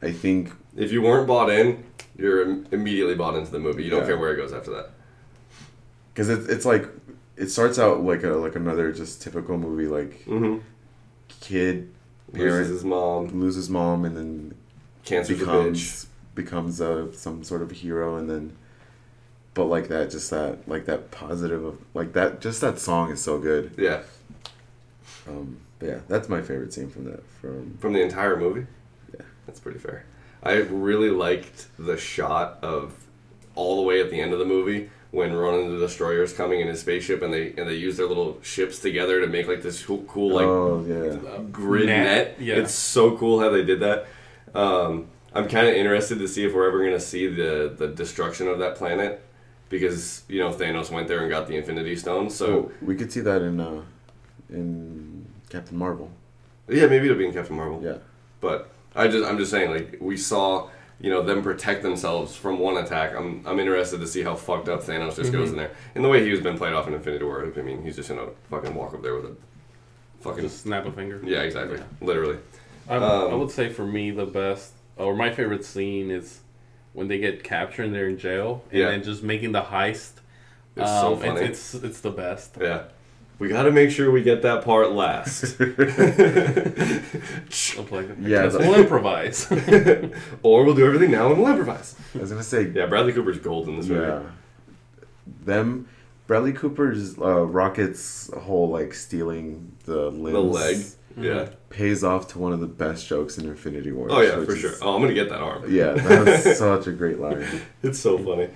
I think If you weren't bought in, you're im- immediately bought into the movie. You don't Yeah. care where it goes after that. because it's it's like it starts out like a like another just typical movie like Mm-hmm. kid Loses his mom. loses mom and then bitch. becomes becomes a some sort of hero and then but like that just that like that positive of like that just that song is so good Yeah, um but yeah that's my favorite scene from that from from the entire movie. Yeah. that's pretty fair. I really liked the shot of all the way at the end of the movie when Ronan the Destroyer is coming in his spaceship and they and they use their little ships together to make like this cool, cool like oh yeah grid net. Net, yeah. It's so cool how they did that. Um, I'm kind of interested to see if we're ever going to see the the destruction of that planet because you know Thanos went there and got the Infinity Stone. So so we could see that in uh in Captain Marvel yeah, maybe it'll be in Captain Marvel. yeah But I just I'm just saying like we saw you know them protect themselves from one attack. I'm I'm interested to see how fucked up Thanos just goes in there. And the way he's been played off in Infinity War, I mean he's just gonna fucking walk up there with a fucking Just snap a finger. yeah exactly literally. I, Um, I would say for me the best or my favorite scene is when they get captured and they're in jail and Yeah. then just making the heist. It's so Um, funny. It's, it's it's the best. Yeah. We got to make sure we get that part last. I'm like, Yeah, yeah, the- we'll improvise. or we'll do everything now and we'll improvise. I was gonna say, Yeah, Bradley Cooper's gold in this movie. yeah. Them, Bradley Cooper's uh, Rocket's whole like stealing the limbs The leg. Yeah. pays off to one of the best jokes in Infinity War. Oh yeah, for is- sure. Oh, I'm gonna get that arm. Yeah, that's such a great line. It's so funny.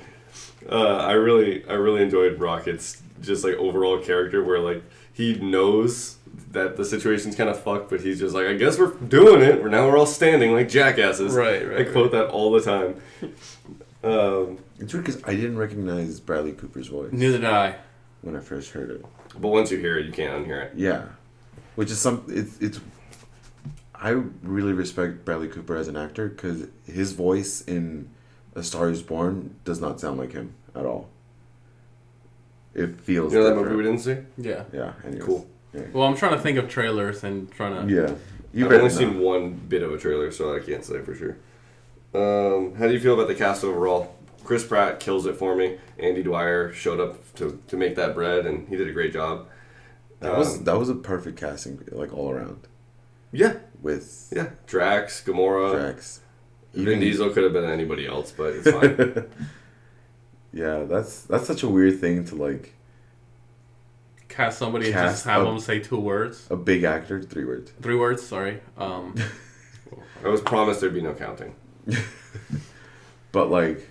Uh, I really, I really enjoyed Rocket's just like overall character, where like he knows that the situation's kind of fucked, but he's just like, I guess we're doing it. We're now we're all standing like jackasses. Right, right, I quote that all the time. Um, It's weird because I didn't recognize Bradley Cooper's voice Neither did I. when I first heard it. but once you hear it, you can't unhear it. Yeah, which is some. It's it's. I really respect Bradley Cooper as an actor because his voice in A Star Is Born does not sound like him at all. It feels. You know that different. movie we didn't see? Yeah. Yeah. Anyways. Cool. Yeah. Well, I'm trying to think of trailers and trying to. Yeah. You I've only know. seen one bit of a trailer, so I can't say for sure. Um, how do you feel about the cast overall? Chris Pratt kills it for me. Andy Dwyer showed up to, to make that bread, and he did a great job. That was Um, that was a perfect casting, like all around yeah, with yeah. Drax, Gamora, Drax. Vin Diesel could have been anybody else, but it's fine. yeah, that's that's such a weird thing to like Cast somebody and Cast just have a- them say two words. a big actor, three words. Three words, sorry. Um, I was promised there'd be no counting. But like,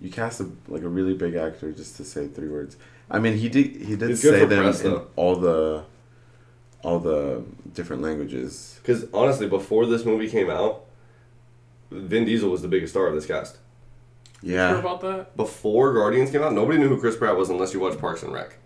you cast a like a really big actor just to say three words. I mean, he did he did It's say them press, in though. all the all the different languages. Because honestly, before this movie came out, Vin Diesel was the biggest star of this cast. Sure Yeah, about that? Before Guardians came out, nobody knew who Chris Pratt was unless you watched Parks and Rec.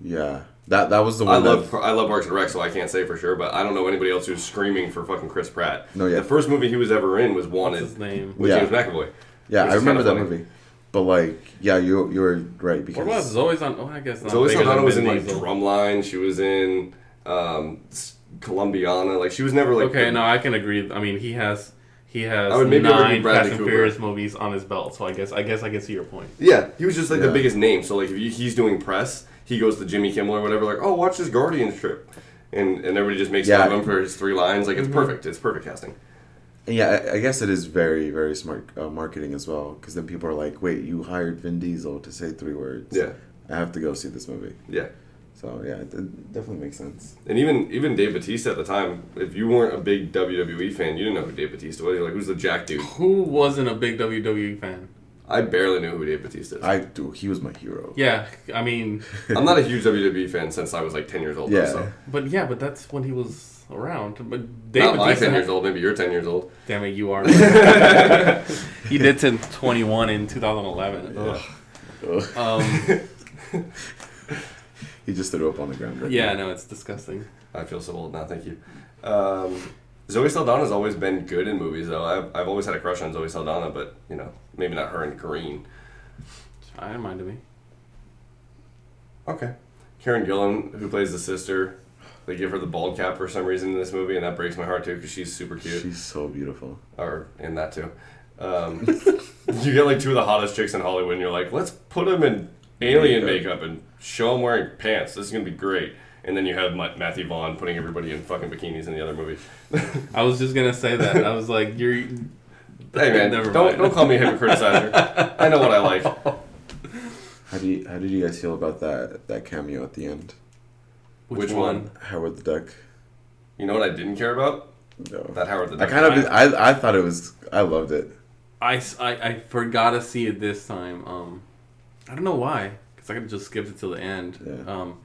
yeah. That that was the one. I one. love I love Parks and Rec, so I can't say for sure, but I don't know anybody else who's screaming for fucking Chris Pratt. No, yeah. The first movie he was ever in was What's Wanted his name? with Yeah. James McAvoy. yeah, I remember that funny. movie. But like, yeah, you you were right What because about Zoe on? Oh, I guess not. Zoe bigger Saldana than was in Vin like Drumline. She was in um, S- Columbiana. Like she was never like Okay, the- no, I can agree. I mean, he has he has I would maybe argue nine Bradley Fast and Cooper. Furious movies on his belt, so I guess I guess I can see your point. Yeah, he was just like the Yeah. biggest name. So like if you, he's doing press, he goes to Jimmy Kimmel or whatever. Like, oh, watch this Guardians trip, and and everybody just makes Yeah. fun of him for his three lines. Like it's perfect. It's perfect casting. yeah, I, I guess it is very very smart uh, marketing as well. Because then people are like, wait, you hired Vin Diesel to say three words. Yeah, I have to go see this movie. yeah. So yeah, it, it definitely makes sense. And even even Dave Bautista at the time, if you weren't a big WWE fan, you didn't know who Dave Bautista was. You're like, who's the Jack dude? Who wasn't a big WWE fan? I barely knew who Dave Bautista is. I do. He was my hero. Yeah, I mean, I'm not a huge WWE fan since I was like 10 years old. Yeah. Though, so. but yeah, but that's when he was around. But Dave Not my 10 years old. Maybe you're 10 years old. Damn it, you are. he did turn 21 in 2011. Ugh. Ugh. Um, He just threw up on the ground. Right yeah, now. no, it's disgusting. I feel so old now. Thank you. Um, Zoe Saldana's always been good in movies, though. I've, I've always had a crush on Zoe Saldana, but you know, maybe not her in Green. I don't mind me. Okay. Karen Gillan, who plays the sister, they give her the bald cap for some reason in this movie, and that breaks my heart too because she's super cute. She's so beautiful. or in that too. Um, you get like two of the hottest chicks in Hollywood, and you're like, let's put them in alien Makeup. makeup and show them wearing pants. This is gonna be great. And then you have Matthew Vaughn putting everybody in fucking bikinis in the other movie. I was just gonna say that. I was like, you're. Hey man, Never don't mind. don't call me a hypocritizer. I know what I like. How do you How did you guys feel about that that cameo at the end? Which, Which one? one? Howard the Duck. You know what I didn't care about? No. That Howard the Duck. I kind of. I I thought it was I loved it. I, I, I forgot to see it this time. Um, I don't know why, because I could have just skipped it till the end. Yeah. Um,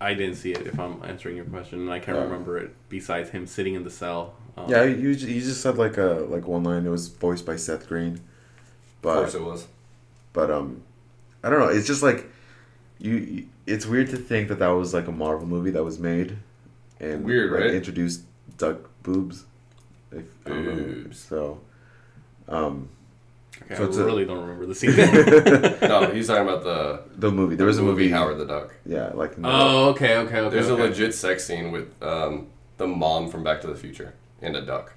I didn't see it. If I'm answering your question, and I can't Oh. remember it. Besides him sitting in the cell. Um, Yeah, you you just said like a like one line. It was voiced by Seth Green, Of but course it was. but um, I don't know. It's just like you. you- It's weird to think that that was like a Marvel movie that was made, and Weird, like, right? Introduced duck boobs. If, I don't know. Boobs. So, um, Okay, So I it's a- really don't remember the scene. No, he's talking about the the movie. There was a movie. Howard the Duck. Yeah, like oh, okay, okay, okay. There's okay. a legit sex scene with um, the mom from Back to the Future and a duck.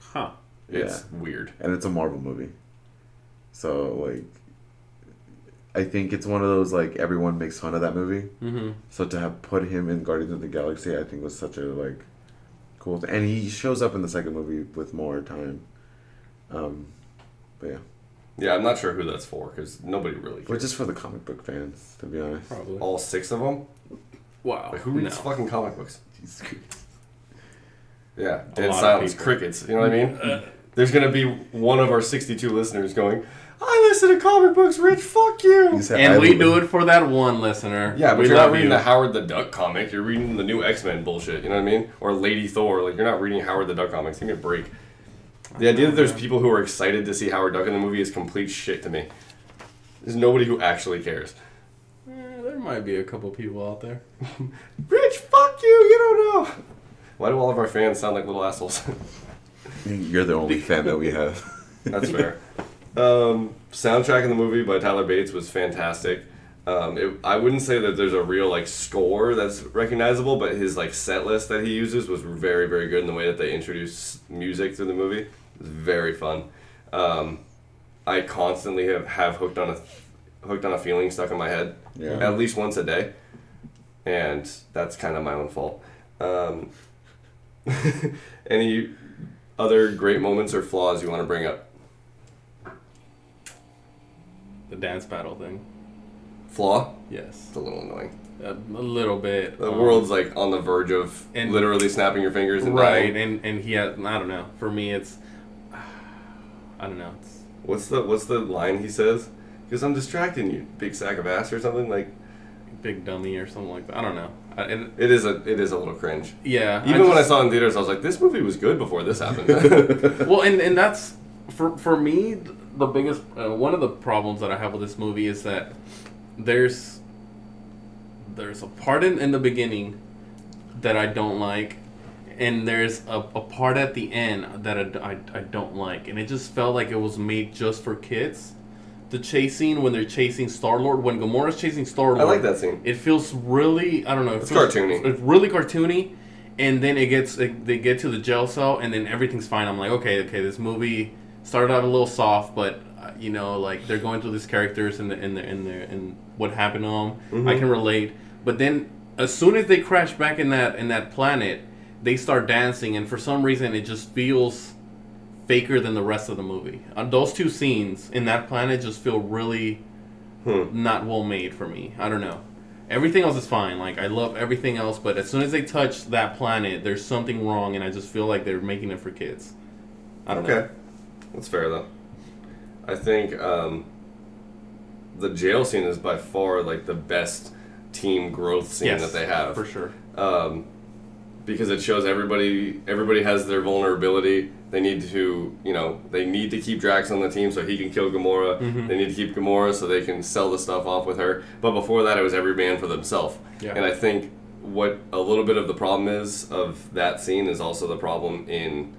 Huh. It's weird. and it's a Marvel movie. So like, I think it's one of those like everyone makes fun of that movie. Mm-hmm. So to have put him in Guardians of the Galaxy, I think was such a like cool thing. And he shows up in the second movie with more time. Um, but yeah, Yeah, I'm not sure who that's for because nobody really but cares. just for the comic book fans, to be honest. Probably. All six of them? Wow. Like, who reads No. fucking comic books? Jesus Yeah, A dead silence, crickets. You know what I mean? Uh, There's gonna be one of our 62 listeners going, "I listen to comic books, Rich. Fuck you." You said and we do it for that one listener. Yeah, but we you're not reading you. the Howard the Duck comic. You're reading the new X Men bullshit. You know what I mean? Or Lady Thor. Like you're not reading Howard the Duck comics. Give me a break. The idea that there's people who are excited to see Howard Duck in the movie is complete shit to me. There's nobody who actually cares. Eh, there might be a couple people out there. Rich, fuck you. You don't know. Why do all of our fans sound like little assholes? You're the only fan that we have. That's fair. Um, soundtrack in the movie by Tyler Bates was fantastic. Um, it, I wouldn't say that there's a real like score that's recognizable, but his like set list that he uses was very very good in the way that they introduce music through the movie. It was very fun. Um, I constantly have, have hooked on a hooked on a feeling stuck in my head Yeah. at least once a day, and that's kind of my own fault. Um, any other great moments or flaws you want to bring up? The dance battle thing. Flaw? Yes. It's a little annoying. A, a little bit. The um, world's like on the verge of and- literally snapping your fingers and right, dying. and and he had. I don't know. For me, it's. I don't know. It's What's the what's the line he says? Because I'm distracting you, big sack of ass or something. Like big dummy or something like that. I don't know. I, and, it is a it is a little cringe. yeah. Even when I just- saw it in theaters, I was like, this movie was good before this happened. well, and and that's for for me the biggest uh, one of the problems that I have with this movie is that there's there's a part in, in the beginning that I don't like, and there's a, a part at the end that I don't like, and it just felt like it was made just for kids. The chase scene when they're chasing Star Lord, when Gamora's chasing Star Lord, I like that scene. It feels really, I don't know. It It's feels- cartoony. It's really cartoony, and then it gets it, they get to the jail cell, and then everything's fine. I'm like, okay, okay, this movie started out a little soft, but uh, you know, like they're going through these characters and the and the and the and what happened to them. Mm-hmm. I can relate, but then as soon as they crash back in that in that planet, they start dancing, and for some reason, it just feels faker than the rest of the movie. Uh, those two scenes in that planet just feel really Hmm. not well made for me. I don't know. Everything else is fine. Like I love everything else, but as soon as they touch that planet, there's something wrong, and I just feel like they're making it for kids. I don't Okay, know. that's fair though. I think um, the jail scene is by far like the best team growth scene Yes, that they have. for sure. um, because it shows everybody everybody has their vulnerability. They need to you know they need to keep Drax on the team so he can kill Gamora. Mm-hmm. They need to keep Gamora so they can sell the stuff off with her. But before that, it was every man for themselves. Yeah. And I think what a little bit of the problem is of that scene is also the problem in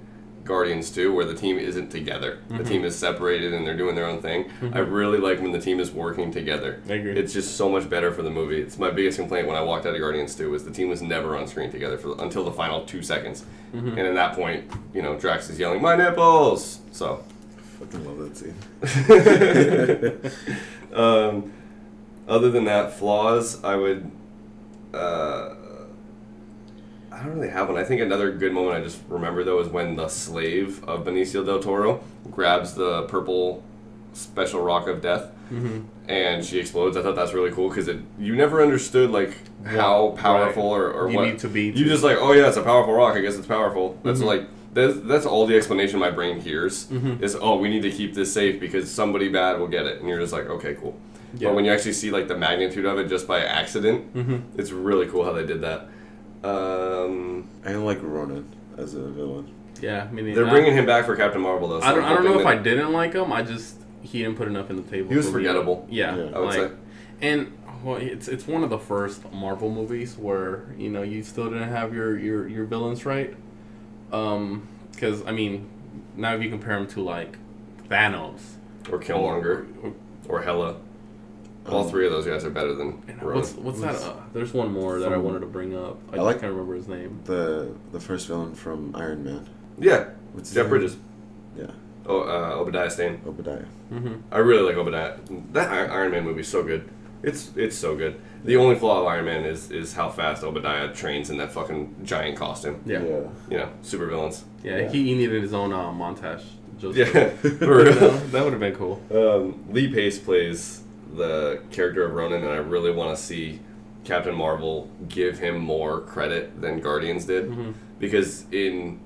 Guardians 2 where the team isn't together. Mm-hmm. The team is separated and they're doing their own thing. I really like when the team is working together. I agree. It's just so much better for the movie. It's my biggest complaint when I walked out of Guardians 2 was the team was never on screen together for until the final 2 seconds. Mm-hmm. And at that point, you know, Drax is yelling, "My nipples." So, I Fucking love that scene. um, other than that, flaws, I would. Uh, I don't really have one. I think another good moment I just remember though is when the slave of Benicio del Toro grabs the purple special rock of death, and she explodes. I thought that's really cool because it you never understood like how Right. powerful or, or You what need to be You just like oh yeah, it's a powerful rock. I guess it's powerful. That's Mhm. like that's, that's all the explanation my brain hears Mhm. is oh we need to keep this safe because somebody bad will get it, and you're just like okay cool. Yeah. But when you actually see like the magnitude of it just by accident, hmm it's really cool how they did that. Um, I don't like Ronan as a villain. Yeah, I mean, they're I- bringing him back for Captain Marvel though. so I don't. I'm I don't know hoping if I that- didn't like him. I just he didn't put enough in the table. He was for me. forgettable. Yeah, Yeah. I would like, say. and well, it's it's one of the first Marvel movies where you know you still didn't have your your your villains right. Um, because I mean, now if you compare him to like Thanos or Killmonger or, or Hela. All Um, three of those guys are better than and what's what's that? Uh, there's one more that I wanted to bring up. I, I like- can't remember his name. The the first villain from Iron Man. Yeah, What's Jeff? Bridges. Yeah. Oh, uh, Obadiah Stane. Obadiah. Mm-hmm. I really like Obadiah. That Iron Man movie is so good. It's it's so good. The only flaw of Iron Man is is how fast Obadiah trains in that fucking giant costume. Yeah. yeah, You know, super villains. Yeah. He, he needed his own uh, montage. Just Yeah, for- for real. that would have been cool. Um, Lee Pace plays the character of Ronan, and I really want to see Captain Marvel give him more credit than Guardians did, Mm-hmm. because in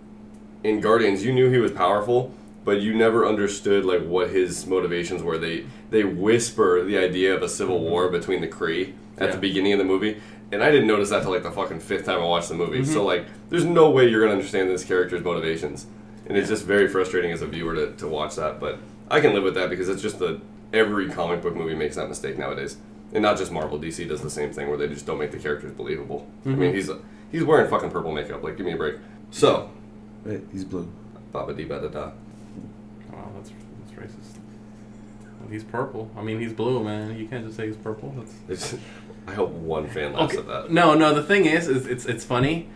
in Guardians you knew he was powerful, but you never understood like what his motivations were. They they whisper the idea of a civil war between the Kree at Yeah. the beginning of the movie. And I didn't notice that till like the fucking fifth time I watched the movie. So like, there's no way you're gonna understand this character's motivations, and it's just very frustrating as a viewer to, to watch that. But I can live with that because it's just the every comic book movie makes that mistake nowadays, and not just Marvel. DC does the same thing where they just don't make the characters believable. I mean, he's he's wearing fucking purple makeup. Like, give me a break. So, Wait, he's blue. Baba Dee Ba Da Da. Wow, that's that's racist. Well, he's purple. I mean, he's blue, man. You can't just say he's purple. That's It's- I hope one fan laughs okay. at that. No, no. The thing is, is it's it's funny.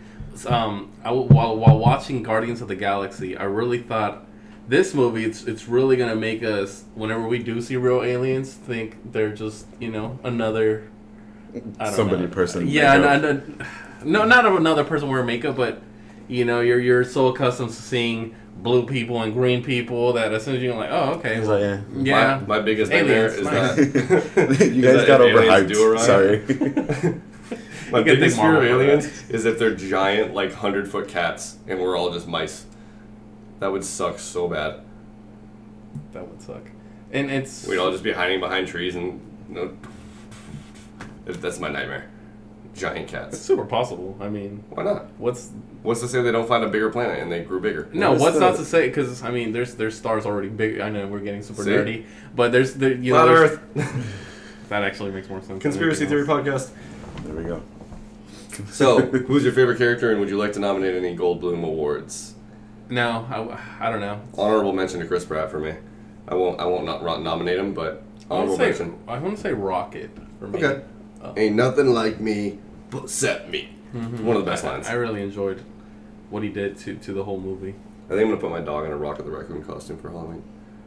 Um, I, while while watching Guardians of the Galaxy, I really thought this movie it's it's really gonna make us whenever we do see real aliens think they're just you know another I don't Somebody know. person. Yeah, no, no, no, not another person wearing makeup, but you know, you're you're so accustomed to seeing blue people and green people that as soon as you're like, oh, okay, He's well, like, eh. yeah, My, my biggest nightmare is nice. that you guys that got overhyped. Sorry. My You can biggest thank fear of Marvel for aliens is if they're giant, like hundred foot cats, and we're all just mice. That would suck so bad. that would suck. And it's We'd all just be hiding behind trees and you know, that's my nightmare. Giant cats. it's super possible. I mean, Why not? what's What's to say they don't find a bigger planet and they grew bigger? no? What's What's the- not to say? Because I mean, there's there's stars already big. I know we're getting super See? nerdy, but there's the you Flat know, there's- Earth. that actually makes more sense. Conspiracy theory podcast. there we go. So, who's your favorite character, and would you like to nominate any Goldblum awards? No, I, I don't know. Honorable mention to Chris Pratt for me. I won't. I won't not ro- nominate him, but I honorable want to say mention. I want to say Rocket for me. Okay. Oh. Ain't nothing like me but set me. Mhm. One of the best I- lines. I really enjoyed what he did to to the whole movie. I think I'm gonna put my dog in a Rocket the Raccoon costume for Halloween.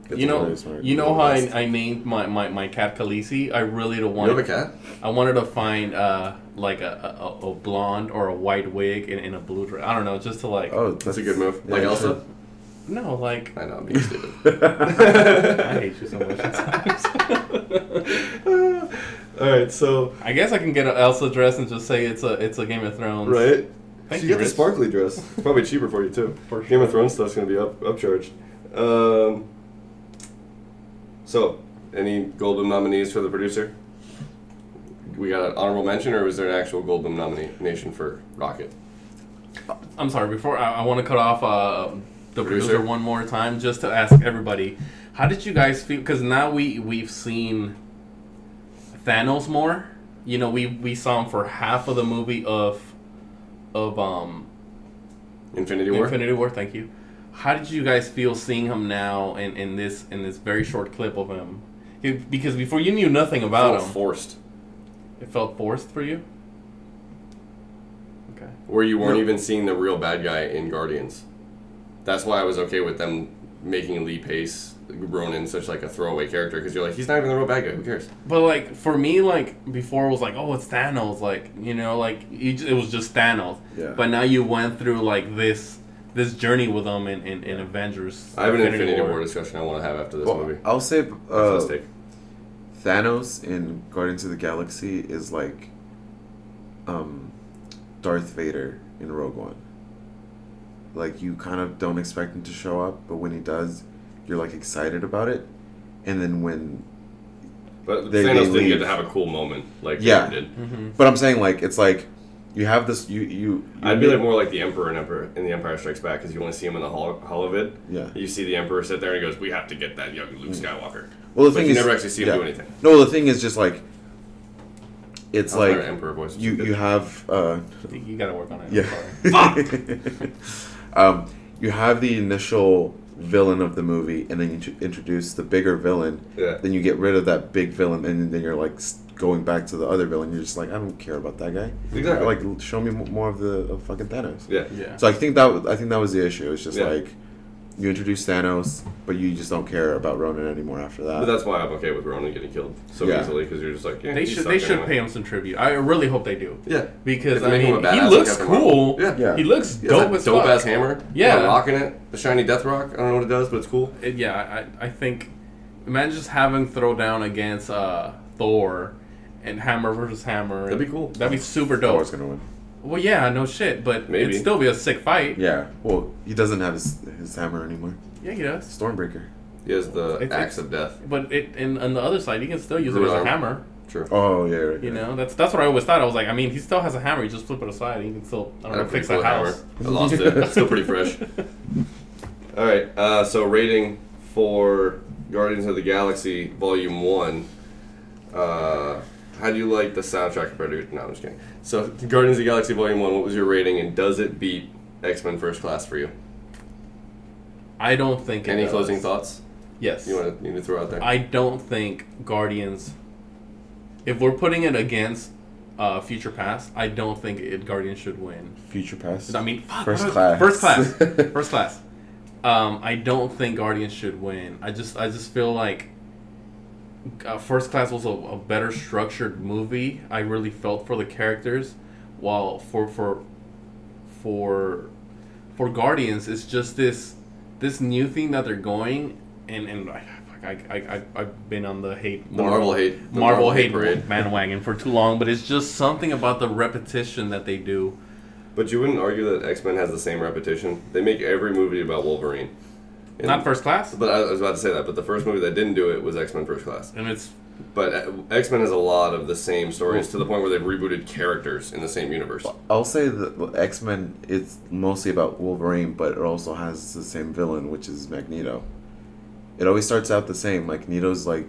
It's you know, very smart. you know how I. I named my, my, my cat Khaleesi? I really don't want. You want. have a cat? I wanted to find uh like a, a, a blonde or a white wig in, in a blue dress. I don't know, just to like Oh, That's a good move. yeah, like you Elsa? no, like I know, I'm being stupid. I hate you so much. All right, so I guess I can get an Elsa dress and just say it's a it's a Game of Thrones. right. Thank so you, you got the sparkly dress. It's probably cheaper for you too. For Game of sure. Thrones stuff's gonna be up upcharged. Um, so, any Goldblum nominees for the producer? We got an honorable mention, or was there an actual Goldblum nomination for Rocket? I'm sorry. Before I, I want to cut off uh, the Producer? producer one more time, just to ask everybody, how did you guys feel? Because now we we've seen Thanos more. You know, we we saw him for half of the movie of of um Infinity War. Infinity War. Thank you. How did you guys feel seeing him now in, in this in this very short clip of him? It- because before you knew nothing about Felt him, forced, it felt forced for you. Okay. where you weren't No. even seeing the real bad guy in Guardians. That's why I was okay with them making Lee Pace Ronan such like a throwaway character because you're like he's not even the real bad guy. Who cares? But like for me, like before it was like, oh, it's Thanos. Like you know, like it was just Thanos. Yeah. But now you went through like this this journey with them in, in, in Avengers. I have an Infinity War discussion I want to have after this Well, movie. I'll say uh, Thanos in Guardians of the Galaxy is like um, Darth Vader in Rogue One. Like you kind of don't expect him to show up, but when he does, you're like excited about it. And then when, But they- Thanos they didn't get to have a cool moment like Yeah. Vader did. Mm-hmm. but I'm saying like it's like you have this you you. you I'd be like more like the Emperor in Emperor in the Empire Strikes Back because you only see him in the hol- holovid. Yeah. You see the Emperor sit there and he goes, "We have to get that young Luke Skywalker." Well, the But thing you is, never actually see him yeah. do anything. No, the thing is just like it's I was like Emperor voice. you you have uh, You gotta work on it. Yeah. sorry. um, you have the initial villain of the movie, and then you tr- introduce the bigger villain. Yeah. Then you get rid of that big villain, and then you're like s- going back to the other villain. You're just like, I don't care about that guy. Exactly. Like, show me more of the of fucking Thanos. Yeah. Yeah. So I think that w- I think that was the issue. It's just Yeah. like you introduce Thanos, but you just don't care about Ronan anymore after that. But that's why I'm okay with Ronan getting killed so Yeah. easily because you're just like, yeah, They should sucked they should anyway. pay him some tribute. I really hope they do. Yeah, Because I they make him mean, a he looks like cool. Yeah. Yeah. he looks He dope as dope fuck. ass hammer. Yeah. Kinda rocking it. The shiny death rock. I don't know what it does, but it's cool. It- yeah, I, I think imagine just having throw down against uh, Thor and Hammer versus Hammer. That'd be cool. That'd be super dope. Thor's gonna win. Well, yeah, no shit, but Maybe. it'd still be a sick fight. Yeah. Well, he doesn't have his his hammer anymore. Yeah, he does. Stormbreaker. He has the It's- axe of death. But it and on the other side, he can still use it as a Arm. hammer. True. Oh yeah. Right, You know, that's that's what I always thought. I was like, I mean, he still has a hammer. He just flip it aside. and He can still, I don't know, Had a fix pretty that cool house. hammer. I lost it. It's still pretty fresh. All right. Uh, so rating for Guardians of the Galaxy Volume One. Uh, how do you like the soundtrack compared to? No, I'm just kidding. So Guardians of the Galaxy Volume One. What was your rating, and does it beat X Men First Class for you? I don't think. It Any does. closing thoughts Yes. you want to need to throw out there? I don't think Guardians. If we're putting it against uh, Future Past, I don't think it Guardians should win. Future past. I mean, fuck, First what- class. First class. first class. Um, I don't think Guardians should win. I just, I just feel like uh, First Class was a, a better structured movie. I really felt for the characters, while for for for for Guardians, it's just this this new thing that they're going and and I, I, I, I've been on the hate The Marvel hate- the Marvel, Marvel hate hate bandwagon for too long, but it's just something about the repetition that they do. But you wouldn't argue that X Men has the same repetition. They make every movie about Wolverine. And- Not First Class, But I was about to say that. But the first movie that didn't do it was X Men First Class. and it's But uh, X Men has a lot of the same stories to the point where they've rebooted characters in the same universe. I'll say that X Men it's mostly about Wolverine, but it also has the same villain, which is Magneto. It always starts out the same. Like Magneto's like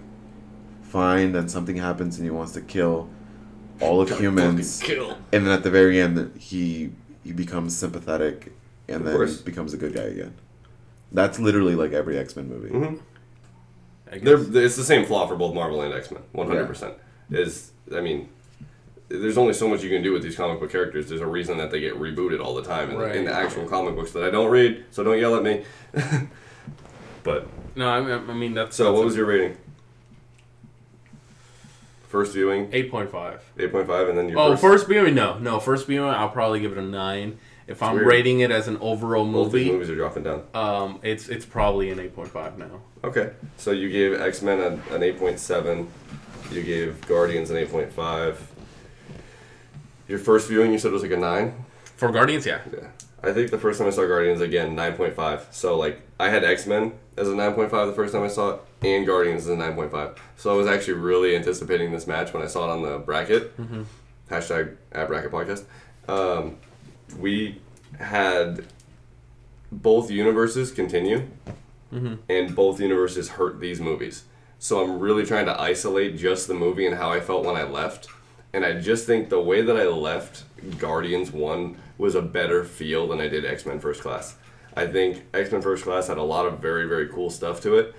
fine, then something happens and he wants to kill all of humans, Kill. and then at the very end he he becomes sympathetic and Of then course. becomes a good guy again. That's literally like every X Men movie. hmm I They're, it's the same flaw for both Marvel and X Men. One hundred percent. Is I mean, there's only so much you can do with these comic book characters. There's a reason that they get rebooted all the time in, the, in the actual comic books that I don't read. So don't yell at me. but no, I mean, I mean that's so, what was your rating? First viewing, eight point five? eight point five, and then your Oh, first, first viewing, no, no, first viewing, I'll probably give it a nine. If I'm weird. rating it as an overall both these movie, movies are dropping down. um, it's it's probably an eight point five now. Okay, so you gave X Men an, an eight point seven. You gave Guardians an eight point five. Your first viewing, you said was like a nine. For Guardians, yeah. Yeah, I think the first time I saw Guardians again nine point five. So like I had X Men as a nine point five the first time I saw it, and Guardians as a nine point five. So I was actually really anticipating this match when I saw it on the bracket. Hashtag at bracket podcast. Um, we had both universes continue, mm-hmm. and both universes hurt these movies. So I'm really trying to isolate just the movie and how I felt when I left. And I just think the way that I left Guardians 1 was a better feel than I did X Men First Class. I think X Men First Class had a lot of very, very cool stuff to it,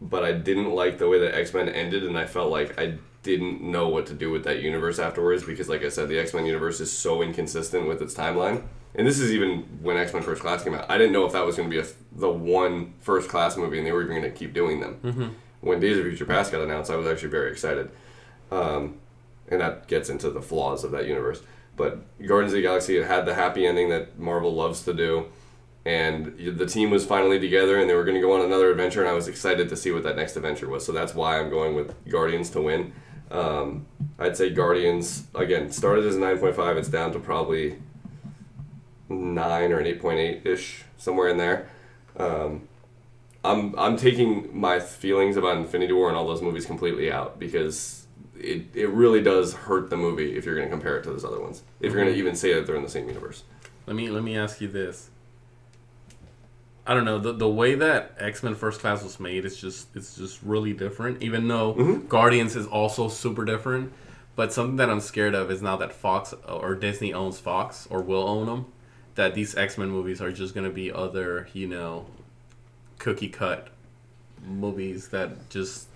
but I didn't like the way that X Men ended, and I felt like I didn't know what to do with that universe afterwards because, like I said, the X Men universe is so inconsistent with its timeline. And this is even when X Men First Class came out. I didn't know if that was going to be a, the one First Class movie, and they were even going to keep doing them. When Days of Future Past got announced, I was actually very excited. Um, and that gets into the flaws of that universe. But Guardians of the Galaxy, it had the happy ending that Marvel loves to do. And the team was finally together and they were going to go on another adventure, and I was excited to see what that next adventure was. So that's why I'm going with Guardians to win. Um, I'd say Guardians, again, started as a 9.5, it's down to probably 9 or an 8.8 ish, somewhere in there. Um, I'm I'm taking my feelings about Infinity War and all those movies completely out because it, it really does hurt the movie if you're going to compare it to those other ones. If you're going to even say that they're in the same universe. Let me let me ask you this. I don't know the the way that X Men First Class was made. It's just it's just really different. Even though Mm-hmm. Guardians is also super different, but something that I'm scared of is now that Fox or Disney owns Fox or will own them, that these X Men movies are just gonna be other you know, cookie cut movies that just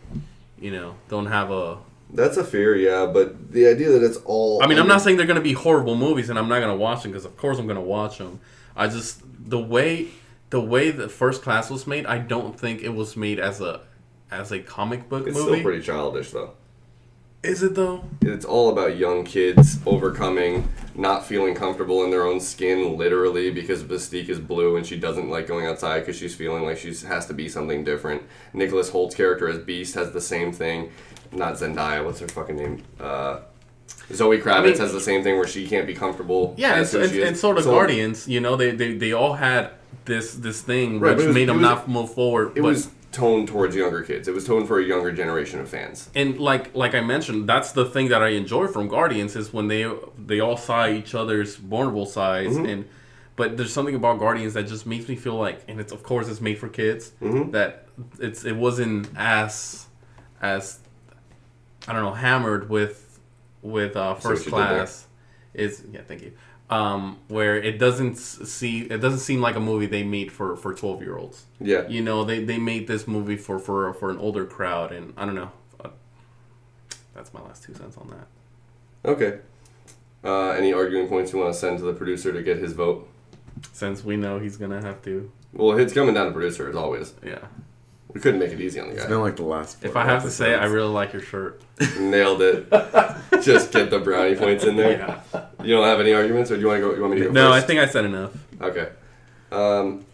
you know don't have a That's a fear, yeah, but the idea that it's all I mean, I'm not saying they're going to be horrible movies, and I'm not going to watch them because, of course, I'm going to watch them. I just the way the way the first class was made, I don't think it was made as a as a comic book It's movie. still pretty childish though. Is it though? It's all about young kids overcoming not feeling comfortable in their own skin, literally, because Mystique is blue and she doesn't like going outside because she's feeling like she has to be something different. Nicholas Hoult's character as Beast has the same thing. Not Zendaya, what's her fucking name? Uh, Zoe Kravitz I mean- has the same thing where she can't be comfortable. Yeah, as it's, who it's, it's sort of So Guardians. You know, they, they they all had this this thing Right, which was- made them was- not move forward. It but, was toned towards younger kids. It was toned for a younger generation of fans. and like like I mentioned, that's the thing that I enjoy from Guardians is when they they all saw each other's vulnerable sides Mm-hmm. and. But there's something about Guardians that just makes me feel like, and it's of course it's made for kids. Mm-hmm. That it's it wasn't as as I don't know hammered with with uh, first you did there. class. Is yeah, thank you. Um, where it doesn't see it doesn't seem like a movie they made for for 12 year olds. Yeah. You know, they they made this movie for for for an older crowd, and I don't know. Uh, That's my last two cents on that. Okay. Uh, any arguing points you want to send to the producer to get his vote? Since we know he's gonna have to, Well, it's coming down to producer as always. yeah. We couldn't make it easy on the It's guy. been like the last. If I have to say, I really like your shirt. Nailed it. Just get the brownie points in there. Yeah. You don't have any arguments, or do you want to go? You want me to go No, I think I said enough. Okay. Um.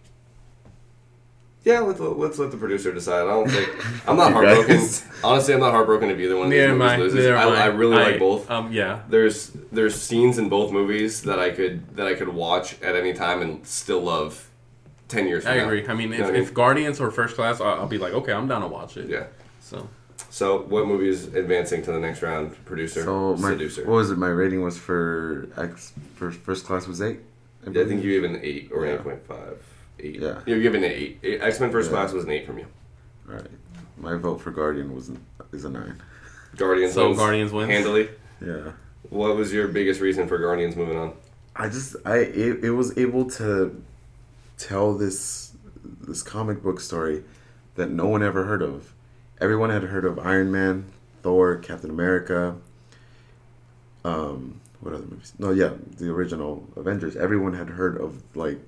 Yeah, let's let's let the producer decide. I don't think I'm not heartbroken. guys. Honestly, I'm not heartbroken if either one of these Neither am movies I. loses. Neither I, am I. I really like both. Um, yeah. There's there's scenes in both movies that I could that I could watch at any time and still love. Ten years. From I now. agree. I mean, You if, know what I if Guardians or First Class, I'll, I'll be like, okay, I'm down to watch it. Yeah. So So, what movie is advancing to the next round? Producer, So my seducer. what was it? My rating was for X for first class was eight. I think you gave it an eight or Yeah. eight point five. Eight. Yeah. You're giving it eight. X Men First Yeah. Class was an eight from you. All right. My vote for Guardian was is a nine. Guardians. So wins Guardians wins? handily. Yeah. What was your biggest reason for Guardians moving on? I just I it, it was able to tell this this comic book story that no one ever heard of. Everyone had heard of Iron Man, Thor, Captain America. Um, what other movies? No, yeah, the original Avengers. Everyone had heard of like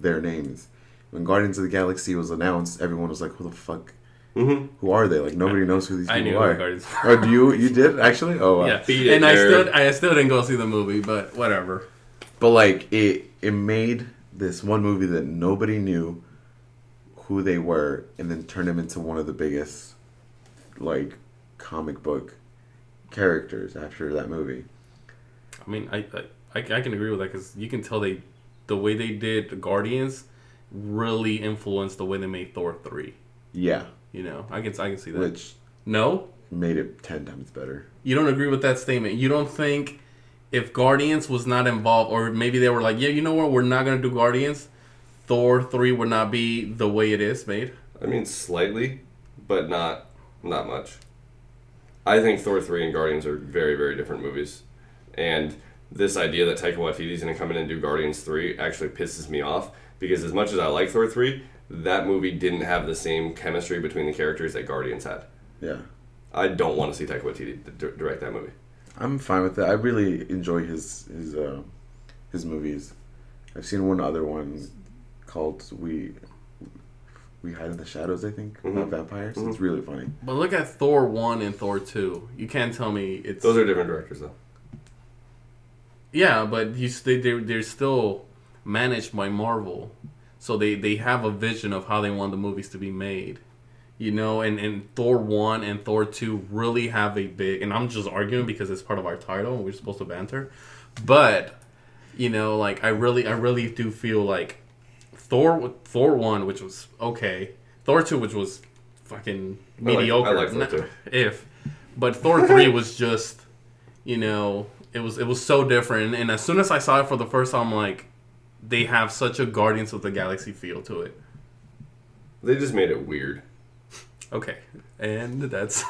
their names. When Guardians of the Galaxy was announced, everyone was like, "Who the fuck? Mm-hmm. Who are they? Like nobody knows who these I people knew are." Guardians. Oh, do you? You did actually? Oh, wow. yeah, Beat it, and I still I still didn't go see the movie, but whatever. But like it, it made this one movie that nobody knew who they were, and then turn them into one of the biggest, like, comic book characters after that movie. I mean, I I, I can agree with that because you can tell they the way they did Guardians really influenced the way they made Thor three. Yeah, You know, I can I can see that. which no, made it ten times better. you don't agree with that statement. You don't think if Guardians was not involved, or maybe they were like, yeah, you know what, we're not gonna do Guardians. Thor three would not be the way it is made. I mean, slightly, but not not much. I think Thor three and Guardians are very very different movies, and this idea that Taika Waititi's going to come in and do Guardians three actually pisses me off because as much as I like Thor three, that movie didn't have the same chemistry between the characters that Guardians had. Yeah, I don't want to see Taika Waititi d- direct that movie. I'm fine with it. I really enjoy his his uh, his movies. I've seen one other one called We We Hide in the Shadows. I think about Mhm. vampires. Mhm. It's really funny. But look at Thor one and Thor two. You can't tell me it's Those are different directors though. Yeah, but you they they're, they're still managed by Marvel, so they they have a vision of how they want the movies to be made. You know, and, and Thor one and Thor two really have a big. And I'm just arguing because it's part of our title and we're supposed to banter, but you know, like I really I really do feel like Thor Thor one, which was okay, Thor two, which was fucking I like- mediocre. I like Thor 2. If, but Thor three was just, you know, it was it was so different. And as soon as I saw it for the first time, I'm like, they have such a Guardians of the Galaxy feel to it. They just made it weird. Okay, and that's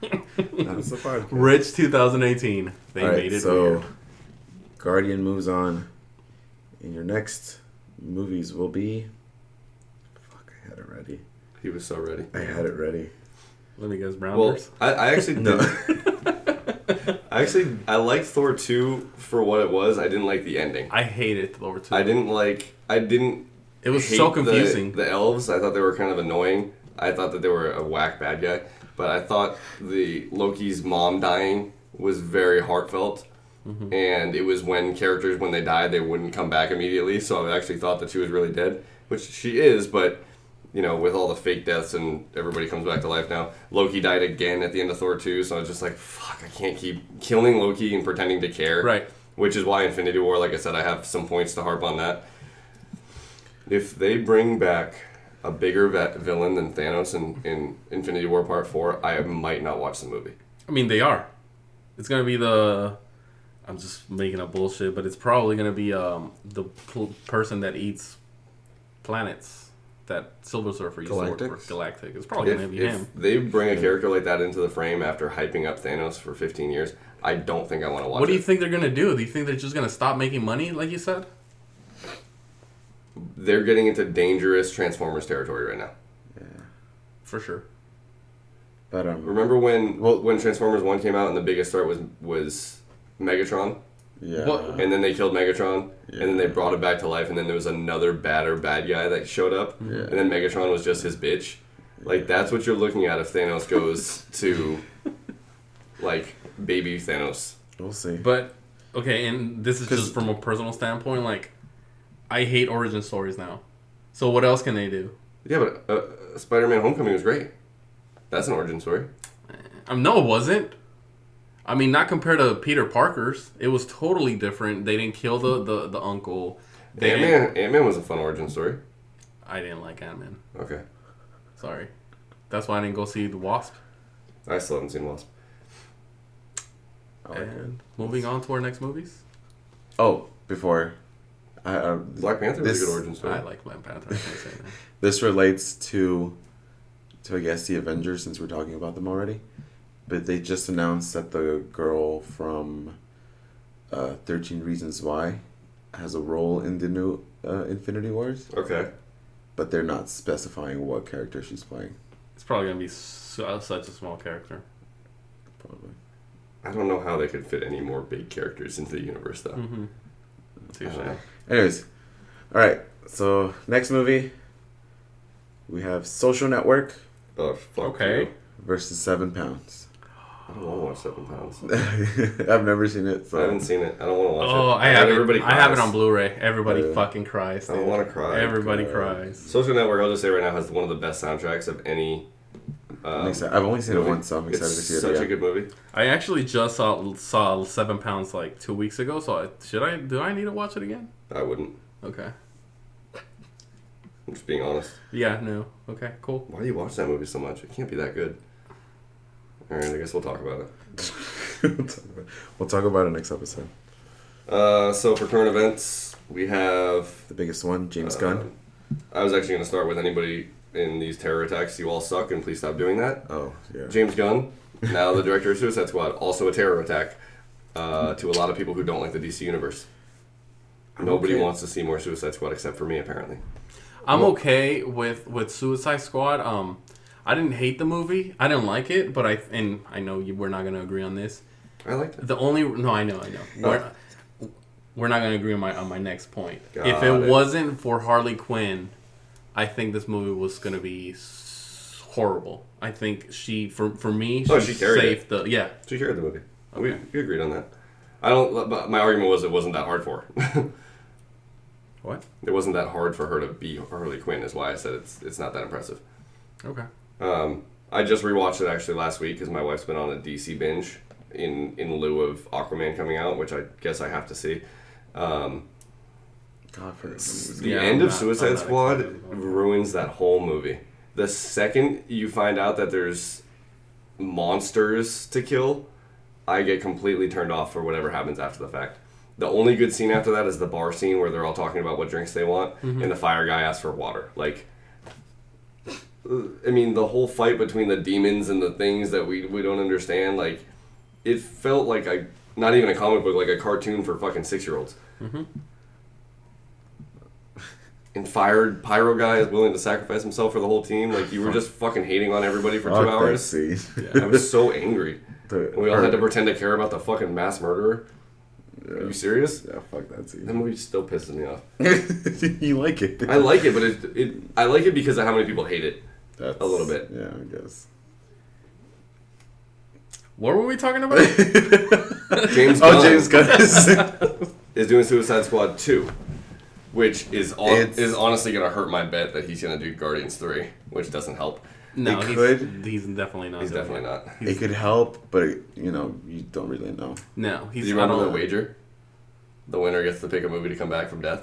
That's the podcast. Rich 2018. They All right, made it so weird. Guardian moves on. And your next movies will be. Fuck, I had it ready. He was so ready. I had it ready. Let me guess, Brown. Well, I, I actually No. I actually I liked Thor two for what it was. I didn't like the ending. I hated Thor 2. I didn't like. I didn't. It was hate so the- confusing. The, elves, I thought they were kind of annoying. I thought that they were a whack bad guy, but I thought the Loki's mom dying was very heartfelt. Mm-hmm. And it was when characters, when they died, they wouldn't come back immediately. So I actually thought that she was really dead, which she is. But you know, with all the fake deaths and everybody comes back to life now, Loki died again at the end of Thor two. So I was just like, fuck, I can't keep killing Loki and pretending to care. Right. Which is why Infinity War, like I said, I have some points to harp on that. If they bring back a bigger vet villain than Thanos in, in Infinity War Part 4, I might not watch the movie. I mean, they are. It's gonna be the. I'm just making up bullshit, but it's probably gonna be um the pl- person that eats planets that Silver Surfer used to work Galactus? for. Galactus. It's probably If, gonna be if him. they bring a character like that into the frame after hyping up Thanos for 15 years, I don't think I want to watch What do you it. think they're gonna do? Do you think they're just gonna stop making money, like you said? They're getting into dangerous Transformers territory right now. Yeah, for sure. But um, Remember when Well- when Transformers 1 came out and the biggest threat was was Megatron? yeah, What- and then they killed Megatron, and then they brought it back to life, and then there was another badder bad guy that showed up, Yeah. and then Megatron was just his bitch. Like that's what you're looking at if Thanos goes to like baby Thanos. we'll see. But okay, and this is just from a personal standpoint. Like, I hate origin stories now. So what else can they do? Yeah, but uh, Spider-Man: Homecoming was great. That's an origin story. Um, no, it wasn't. I mean, not compared to Peter Parker's. It was totally different. They didn't kill the the, the uncle. They Ant Man Ant Man was a fun origin story. I didn't like Ant Man. Okay, Sorry. That's why I didn't go see the Wasp. I still haven't seen Wasp. I like it. and moving on to our next movies. Oh, before, I, uh, Black Panther was This- a good origin story. I like Black Panther. I can't say that. this relates to, to I guess the Avengers since we're talking about them already. But they just announced that the girl from uh, Thirteen Reasons Why has a role in the new uh, Infinity Wars, Okay, but they're not specifying what character she's playing. It's probably gonna be su- such a small character. Probably. I don't know how they could fit any more big characters into the universe though. Mm-hmm. Uh, Anyways, all right. So next movie, we have Social Network oh fuck Okay. you. versus Seven Pounds. I don't want to watch Seven Pounds. I've never seen it, I haven't seen it. I don't want to watch Oh, it. I have everybody it. I have it on Blu-ray. Everybody Uh, fucking cries. I don't want to cry. Everybody Cry. cries. Social Network, I'll just say right now, has one of the best soundtracks of any. I'm Um, excited. I've only seen movie. it once, so I'm excited it's to see it Such again. a good movie. I actually just saw saw Seven Pounds like two weeks ago. So I, should I? Do I need to watch it again? I wouldn't. Okay. I'm just being honest. Yeah. No. Okay. Cool. Why do you watch that movie so much? It can't be that good. All right, I guess we'll talk about it. we'll, talk about, we'll talk about it next episode. Uh, so for current events, we have. The biggest one, James uh, Gunn. I was actually going to start with anybody in these terror attacks. You all suck, and please stop doing that. Oh yeah. James Gunn, now the director of Suicide Squad, also a terror attack uh, to a lot of people who don't like the DC universe. Nobody Okay. wants to see more Suicide Squad except for me, apparently. I'm okay with with Suicide Squad. Um, I didn't hate the movie. I didn't like it, but I and I know you, we're not gonna agree on this. I liked it. The only no, I know, I know. We're, we're not gonna agree on my on my next point. Got if it, it. wasn't for Harley Quinn, I think this movie was gonna be s- horrible. I think she for for me Oh, she carried it. saved the yeah. She carried the movie. We, Okay. we agreed on that. I don't. But my argument was it wasn't that hard for her. What? it wasn't that hard for her to be Harley Quinn. Is why I said it's it's not that impressive. Okay. Um, I just rewatched it actually last week because my wife's been on a DC binge in in lieu of Aquaman coming out, which I guess I have to see. Um, God, for the Yeah, end I'm of not- Suicide Squad excited about that. ruins that whole movie. The second you find out that there's monsters to kill, I get completely turned off for whatever happens after the fact. The only good scene after that is the bar scene where they're all talking about what drinks they want, Mm-hmm. and the fire guy asks for water. Like, I mean, the whole fight between the demons and the things that we we don't understand, like, it felt like a not even a comic book, like a cartoon for fucking six year olds. Mm-hmm. And fired pyro guy is willing to sacrifice himself for the whole team. Like you were just fucking hating on everybody for two Fuck that hours. scene. I was so angry. The- And we all had to pretend to care about the fucking mass murderer. Are you serious? Yeah, fuck that scene. That scene. movie still pisses me off. you like it? I like it, but it, it I like it because of how many people hate it. That's, a little bit. Yeah, I guess. What were we talking about? James Oh, Gunn James Gunn is. is doing Suicide Squad 2, which is on, is honestly going to hurt my bet that he's going to do Guardians 3, which doesn't help. no, It he's, could. he's definitely not. He's definitely it. not. it could help, but you know, you don't really know. No, he's. Do you I remember the don't- wager? The winner gets to pick a movie to come back from death.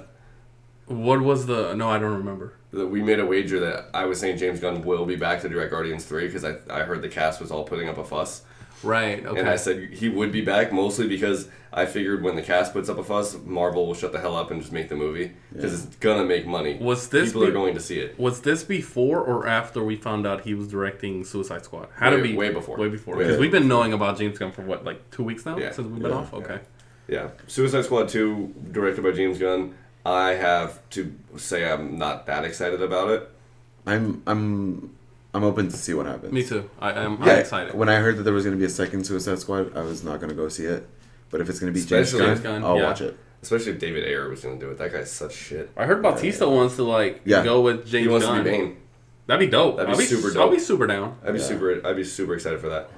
What was the? No, I don't remember. That we made a wager that I was saying James Gunn will be back to direct Guardians 3 because I, I heard the cast was all putting up a fuss. Right. Okay. And I said he would be back mostly because I figured when the cast puts up a fuss, Marvel will shut the hell up and just make the movie because it's gonna make money. Was this people are going to see it? Was this before or after we found out he was directing Suicide Squad? Had to Way- be way before. Way before. Because we've been knowing about James Gunn for what, like two weeks now Yeah. since we've been Yeah. off. Okay. Yeah, Suicide Squad 2, directed by James Gunn. I have to say I'm not that excited about it. I'm I'm I'm open to see what happens. Me too. I, I'm, I'm Yeah, excited. When I heard that there was going to be a second Suicide Squad, I was not going to go see it. But if it's going to be James James Gunn, Gunn, I'll yeah. watch it. Especially if David Ayer was going to do it. That guy's such shit. I heard Bautista wants to like Yeah. go with James he wants Gunn. to be Bane. That'd be dope. That'd be I'll be super I'll be super down. I'd be Yeah. super. I'd be super excited for that.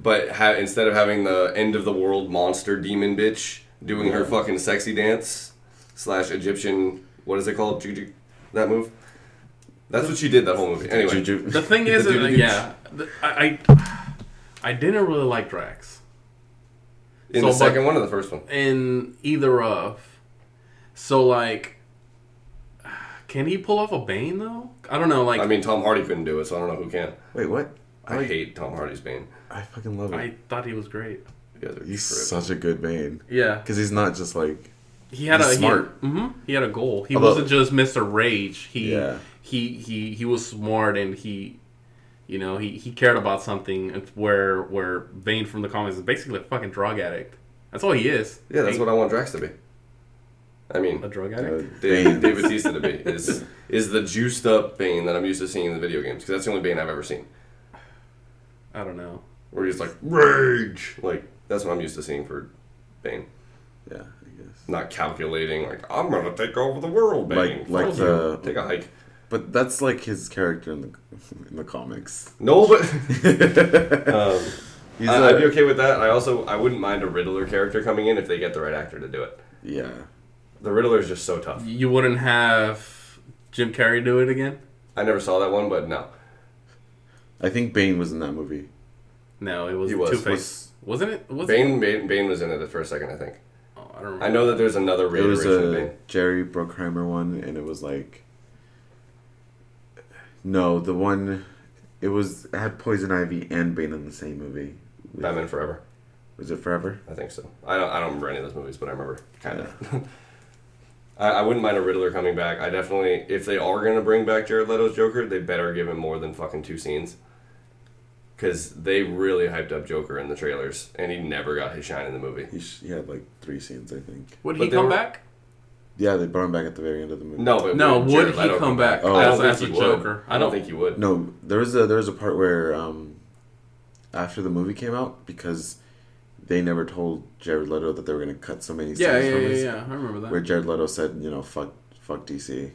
But ha- instead of having the end of the world monster demon bitch doing her fucking sexy dance slash Egyptian, what is it called? Juju, that move. That's what she did that whole movie. Anyway, Juju. The thing is, The dude- yeah, I, I I didn't really like Drax in So, the second one or the first one. in either of. So like, can he pull off a Bane though? I don't know. Like, I mean, Tom Hardy couldn't do it, so I don't know who can. Wait, what? I like- hate Tom Hardy's Bane. I fucking love it. I thought he was great. You guys are he's tripping. such a good Bane. Yeah, Because he's not just like. he had He's a smart. He, hmm he had a goal. He Although- wasn't just Mister Rage. He Yeah. He he he was smart and he. You know, he, he cared about something where where Bane from the comics is basically a fucking drug addict. That's all he is. Yeah, that's He- what I want Drax to be. I mean, a drug Uh, addict. Dave, Bane. Dave Bautista to be is is the juiced up Bane that I'm used to seeing in the video games because that's the only Bane I've ever seen. I don't know. Where he's like rage, like that's what I'm used to seeing for Bane. Yeah, I guess. Not calculating like I'm gonna take over the world, Bane. Like- like Fuck the- take a hike. But that's like his character in the in the comics. No, but um, He's I, a- I'd be okay with that. I also I wouldn't mind a Riddler character coming in if they get the right actor to do it. Yeah. The Riddler is just so tough. You wouldn't have Jim Carrey do it again? I never saw that one, but no. I think Bane was in that movie. No, it was, He was. Two Face. Wasn't it? Was Bane, Bane Bane was in it for a second, I think. Oh, I don't remember. I know that there's another It was reiteration a Bane. Jerry Bruckheimer one, and it was like. No, the one. It was it had Poison Ivy and Bane in the same movie. Batman Forever. Was it Forever? I think so. I don't. I don't remember any of those movies, but I remember kind of. I, I wouldn't mind a Riddler coming back. I definitely, if they are gonna bring back Jared Leto's Joker, they better give him more than fucking two scenes. Because they really hyped up Joker in the trailers, and he never got his shine in the movie. He, sh- he had like three scenes, I think. Would but he come were- back? Yeah, they brought him back at the very end of the movie. No, but No, would would Jared he Leto come back Oh. I don't as, think as a. Joker? I don't think he would. No, there was a there was a part where um, after the movie came out because they never told Jared Leto that they were going to cut so many scenes Yeah, yeah, from yeah, his, yeah. I remember that. where Jared Leto said, you know, fuck fuck DC,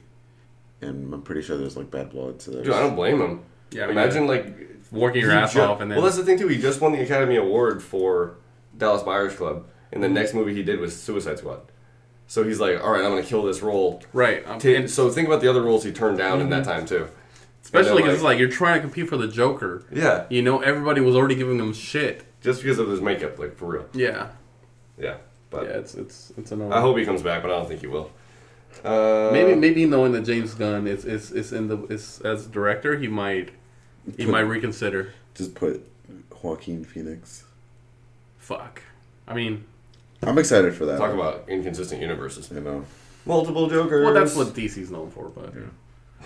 and I'm pretty sure there's like bad blood. So Dude, I don't blame him. yeah, I mean, Imagine like working your he ass ju- off and then Well, that's the thing too. He just won the Academy Award for Dallas Buyers Club, and the next movie he did was Suicide Squad. So he's like, all right, I'm gonna kill this role. right. Um, Ta- and so think about the other roles he turned down in that time too. especially and then, because it's like you're trying to compete for the Joker. Yeah, You know, everybody was already giving him shit. just because of his makeup, like for real. Yeah, Yeah, but yeah. It's it's it's annoying. I hope he comes back, but I don't think he will. Uh, maybe maybe knowing that James Gunn is is, is in the is as director, he might he might reconsider. just put Joaquin Phoenix. Fuck. I mean, I'm excited for that. talk about inconsistent universes. you know. Multiple Jokers. well, that's what DC's known for, but yeah.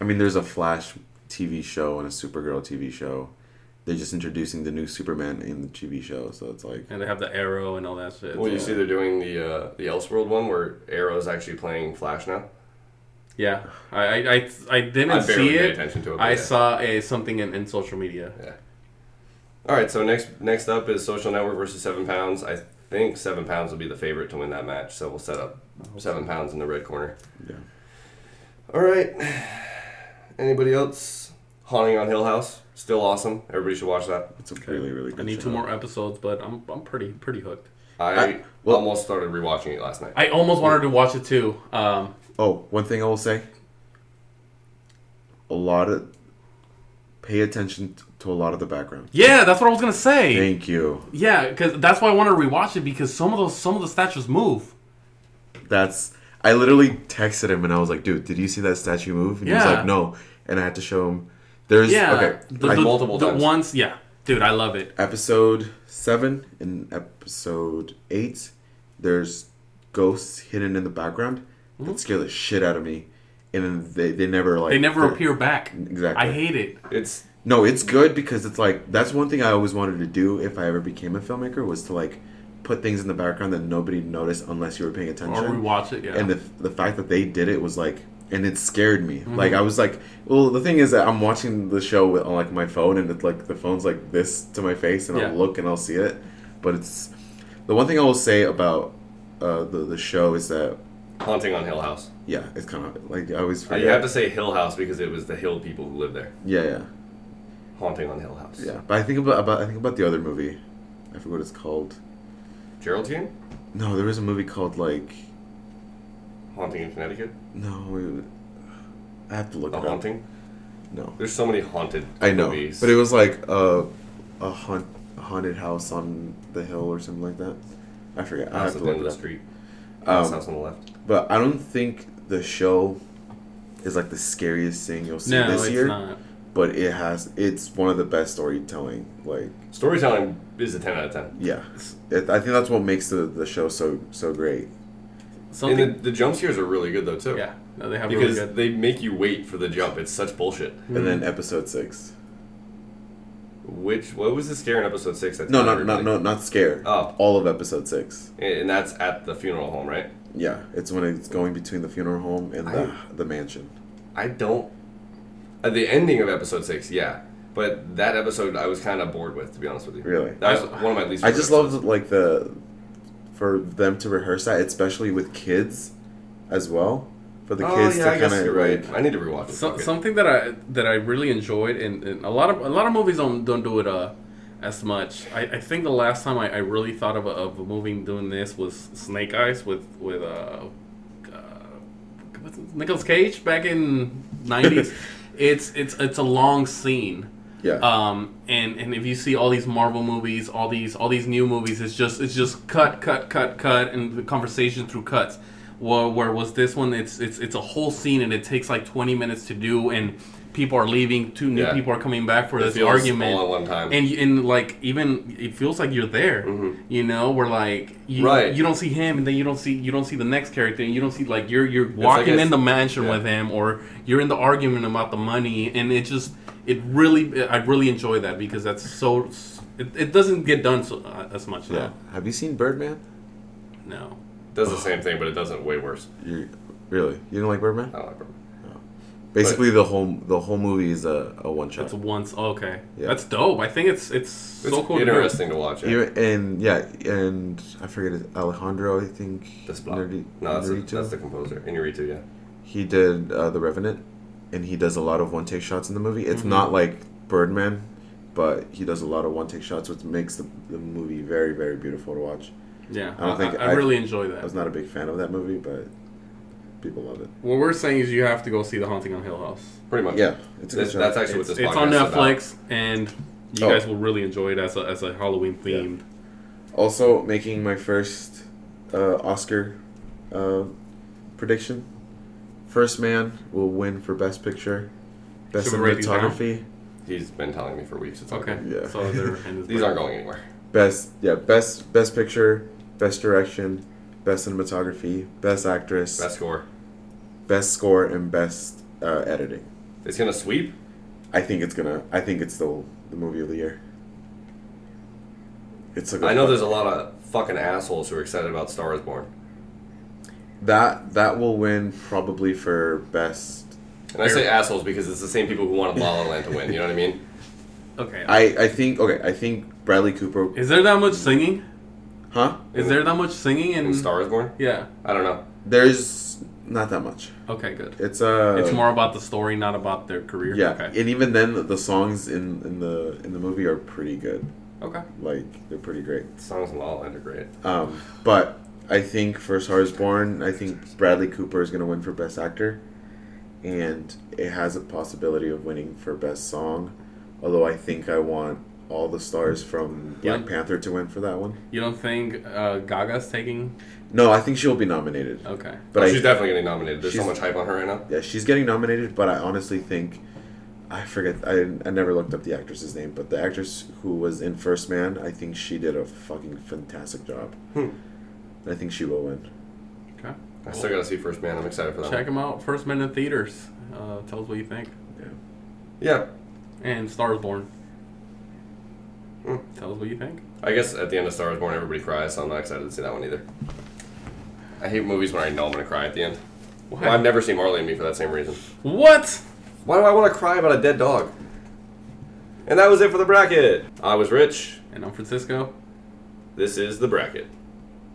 I mean, there's a Flash TV show and a Supergirl TV show. They're just introducing the new Superman in the TV show, so it's like and they have the arrow and all that shit. Well, you Yeah. see, they're doing the uh, the Elseworld one where Arrow's actually playing Flash now. Yeah, I I I, I didn't I see it. attention to it. I yeah. saw a something in, in social media. Yeah. All right, so next next up is Social Network versus Seven Pounds. I think Seven Pounds will be the favorite to win that match, so we'll set up Seven Pounds in the red corner. Yeah. All right. Anybody else? Haunting on Hill House, still awesome. Everybody should watch that. It's a really, really good I need show. two more episodes, but I'm I'm pretty pretty hooked. I, I- well- almost started rewatching it last night. I almost wanted to watch it too. Um, Oh, one thing I will say. A lot of pay attention t- to a lot of the background. yeah, that's what I was gonna say. Thank you. Yeah, because that's why I wanted to rewatch it because some of those some of the statues move. That's I literally texted him and I was like, "Dude, did you see that statue move?" And he was like, "No." And I had to show him. There's Yeah, okay. the, I- the, multiple the times. ones. Yeah, dude, I love it. episode seven and episode eight, there's ghosts hidden in the background mm-hmm. that scare the shit out of me, and then they they never like They never appear back. Exactly. I hate it. It's No, it's good because it's like that's one thing I always wanted to do if I ever became a filmmaker was to like put things in the background that nobody noticed unless you were paying attention. Or attention. rewatch it. Yeah. And the the fact that they did it was like, and it scared me. Mm-hmm. Like I was like, well, the thing is that I'm watching the show with, on like my phone, and it's like the phone's like this to my face, and Yeah. I'll look and I'll see it. But it's the one thing I will say about uh, the the show is that Haunting on Hill House. yeah, it's kind of like I always Uh, forget. you have to say Hill House because it was the Hill people who lived there. yeah, yeah, Haunting on the Hill House. yeah. But I think about, about I think about the other movie. I forget what it's called. Geraldine? No, there was a movie called like Haunting in Connecticut? no. it- I have to look The it up. Haunting? No, There's so many haunted I know, movies. but it was like a a, haunt, haunted house on the hill or something like that. I forget. I House have at to the end look of it the up. street. Um, Last house on the left. But I don't think the show is like the scariest thing you'll see no, this it's year. not. But it has. It's one of the best storytelling. Like Storytelling is a 10 out of 10. yeah, it, I think that's what makes the, the show so so great. Something. And the, the jump scares are really good though too. yeah, no, they have Because really good. they make you wait for the jump. It's such bullshit. And Mm-hmm. then episode six. Which what was the scare in episode six? That No, got not not no, not scare. Oh. All of episode six. And that's at the funeral home, right? Yeah, it's when it's going between the funeral home and the, I- the mansion. I don't. At the ending of episode six, yeah. But that episode, I was kind of bored with, to be honest with you. Really? That was one of my least. I favorite just episodes. loved like the for them to rehearse that, especially with kids as well. For the oh, kids yeah, to I kind of you're right. like I need to rewatch it. So, something that I that I really enjoyed, and, and a lot of a lot of movies don't don't do it uh, as much. I, I think the last time I, I really thought of a, of a movie doing this was Snake Eyes with with uh, uh what's it, Nicolas Cage back in nineties. it's it's it's a long scene. yeah. Um, and, and if you see all these Marvel movies, all these all these new movies, it's just it's just cut, cut, cut, cut, and the conversation through cuts. Where, where was this one? It's it's it's a whole scene, and it takes like twenty minutes to do, and people are leaving, two new Yeah. people are coming back for It this feels argument, all at one time. and you- and like even it feels like you're there, you know, where like you Mm-hmm. Right. you don't see him, and then you don't see you don't see the next character, and you don't see like you're you're walking it's- in the mansion yeah. with him, or you're in the argument about the money, and it just it really I really enjoy that because that's so it, it doesn't get done so uh, as much yeah. now. Have you seen Birdman? No, does the same thing, but it does it way worse. You really? You don't like Birdman? I don't like Birdman. Basically, the whole the whole movie is a, a one shot. that's once okay. Yeah. That's dope. I think it's it's, It's so cool. interesting to watch. Yeah. and yeah, and I forget it, Alejandro. I think Desplat. Nerdi- No, that's, the, Inarritu? that's the composer. Inarritu, yeah. he did uh, the Revenant, and he does a lot of one take shots in the movie. It's Mm-hmm. not like Birdman, but he does a lot of one take shots, which makes the, the movie very very beautiful to watch. Yeah, I don't think I, I- really enjoy that. I was not a big fan of that movie, but people love it. What we're saying is you have to go see The Haunting on Hill House. Pretty much. Yeah, it's a good That's, show. that's actually It's, what this it's podcast on is about. Netflix, and you Oh. guys will really enjoy it as a as a Halloween themed. Also, making my first uh, Oscar uh, prediction. First Man will win for Best Picture, Best Should we write these down? Cinematography, He's been telling me for weeks. It's Okay, Yeah. so they're in his These aren't going anywhere. Best yeah Best Best Picture, Best Direction, Best Cinematography, Best Actress, Best score. Best Score, and Best uh, Editing. It's gonna sweep. I think it's gonna. I think it's the the movie of the year. It's a good I know there's a lot of fucking assholes who are excited about Star is Born. that that will win probably for best. And I say assholes because it's the same people who wanted La La Land to win. You know what I mean? Okay. I I think okay. I think Bradley Cooper. Is there that much singing? Huh? Is there that much singing in In Star is Born? Yeah. I don't know. There's not that much. Okay, good. It's uh it's more about the story, not about their career. Yeah, Okay. and even then, the songs in, in the in the movie are pretty good. Okay. Like they're pretty great. Songs in La La Land are great. Um, but I think for Star is Born, I think Bradley Cooper is going to win for Best Actor, and it has a possibility of winning for Best Song. Although I think I want all the stars from Black Panther to win for that one. You don't think uh, Gaga's taking? No, I think she'll be nominated. Okay. But oh, I, she's definitely getting nominated. There's so much hype on her right now. yeah, she's getting nominated. But I honestly think I forget. I I never looked up the actress's name, but the actress who was in First Man, I think she did a fucking fantastic job. Hmm. I think she will win. Okay. I still gotta see First Man. I'm excited for that. Check one. them out. First Man in theaters. Uh, tell us what you think. Yeah. Yeah, And Stars Born. Hmm. Tell us what you think. I guess at the end of Star Wars Born, everybody cries, so I'm not excited to see that one either. I hate movies when I know I'm gonna cry at the end. Why? Well, I've never seen Marley and Me for that same reason. What? Why do I want to cry about a dead dog? And that was it for the bracket. I was Rich. And I'm Francisco. This is the bracket.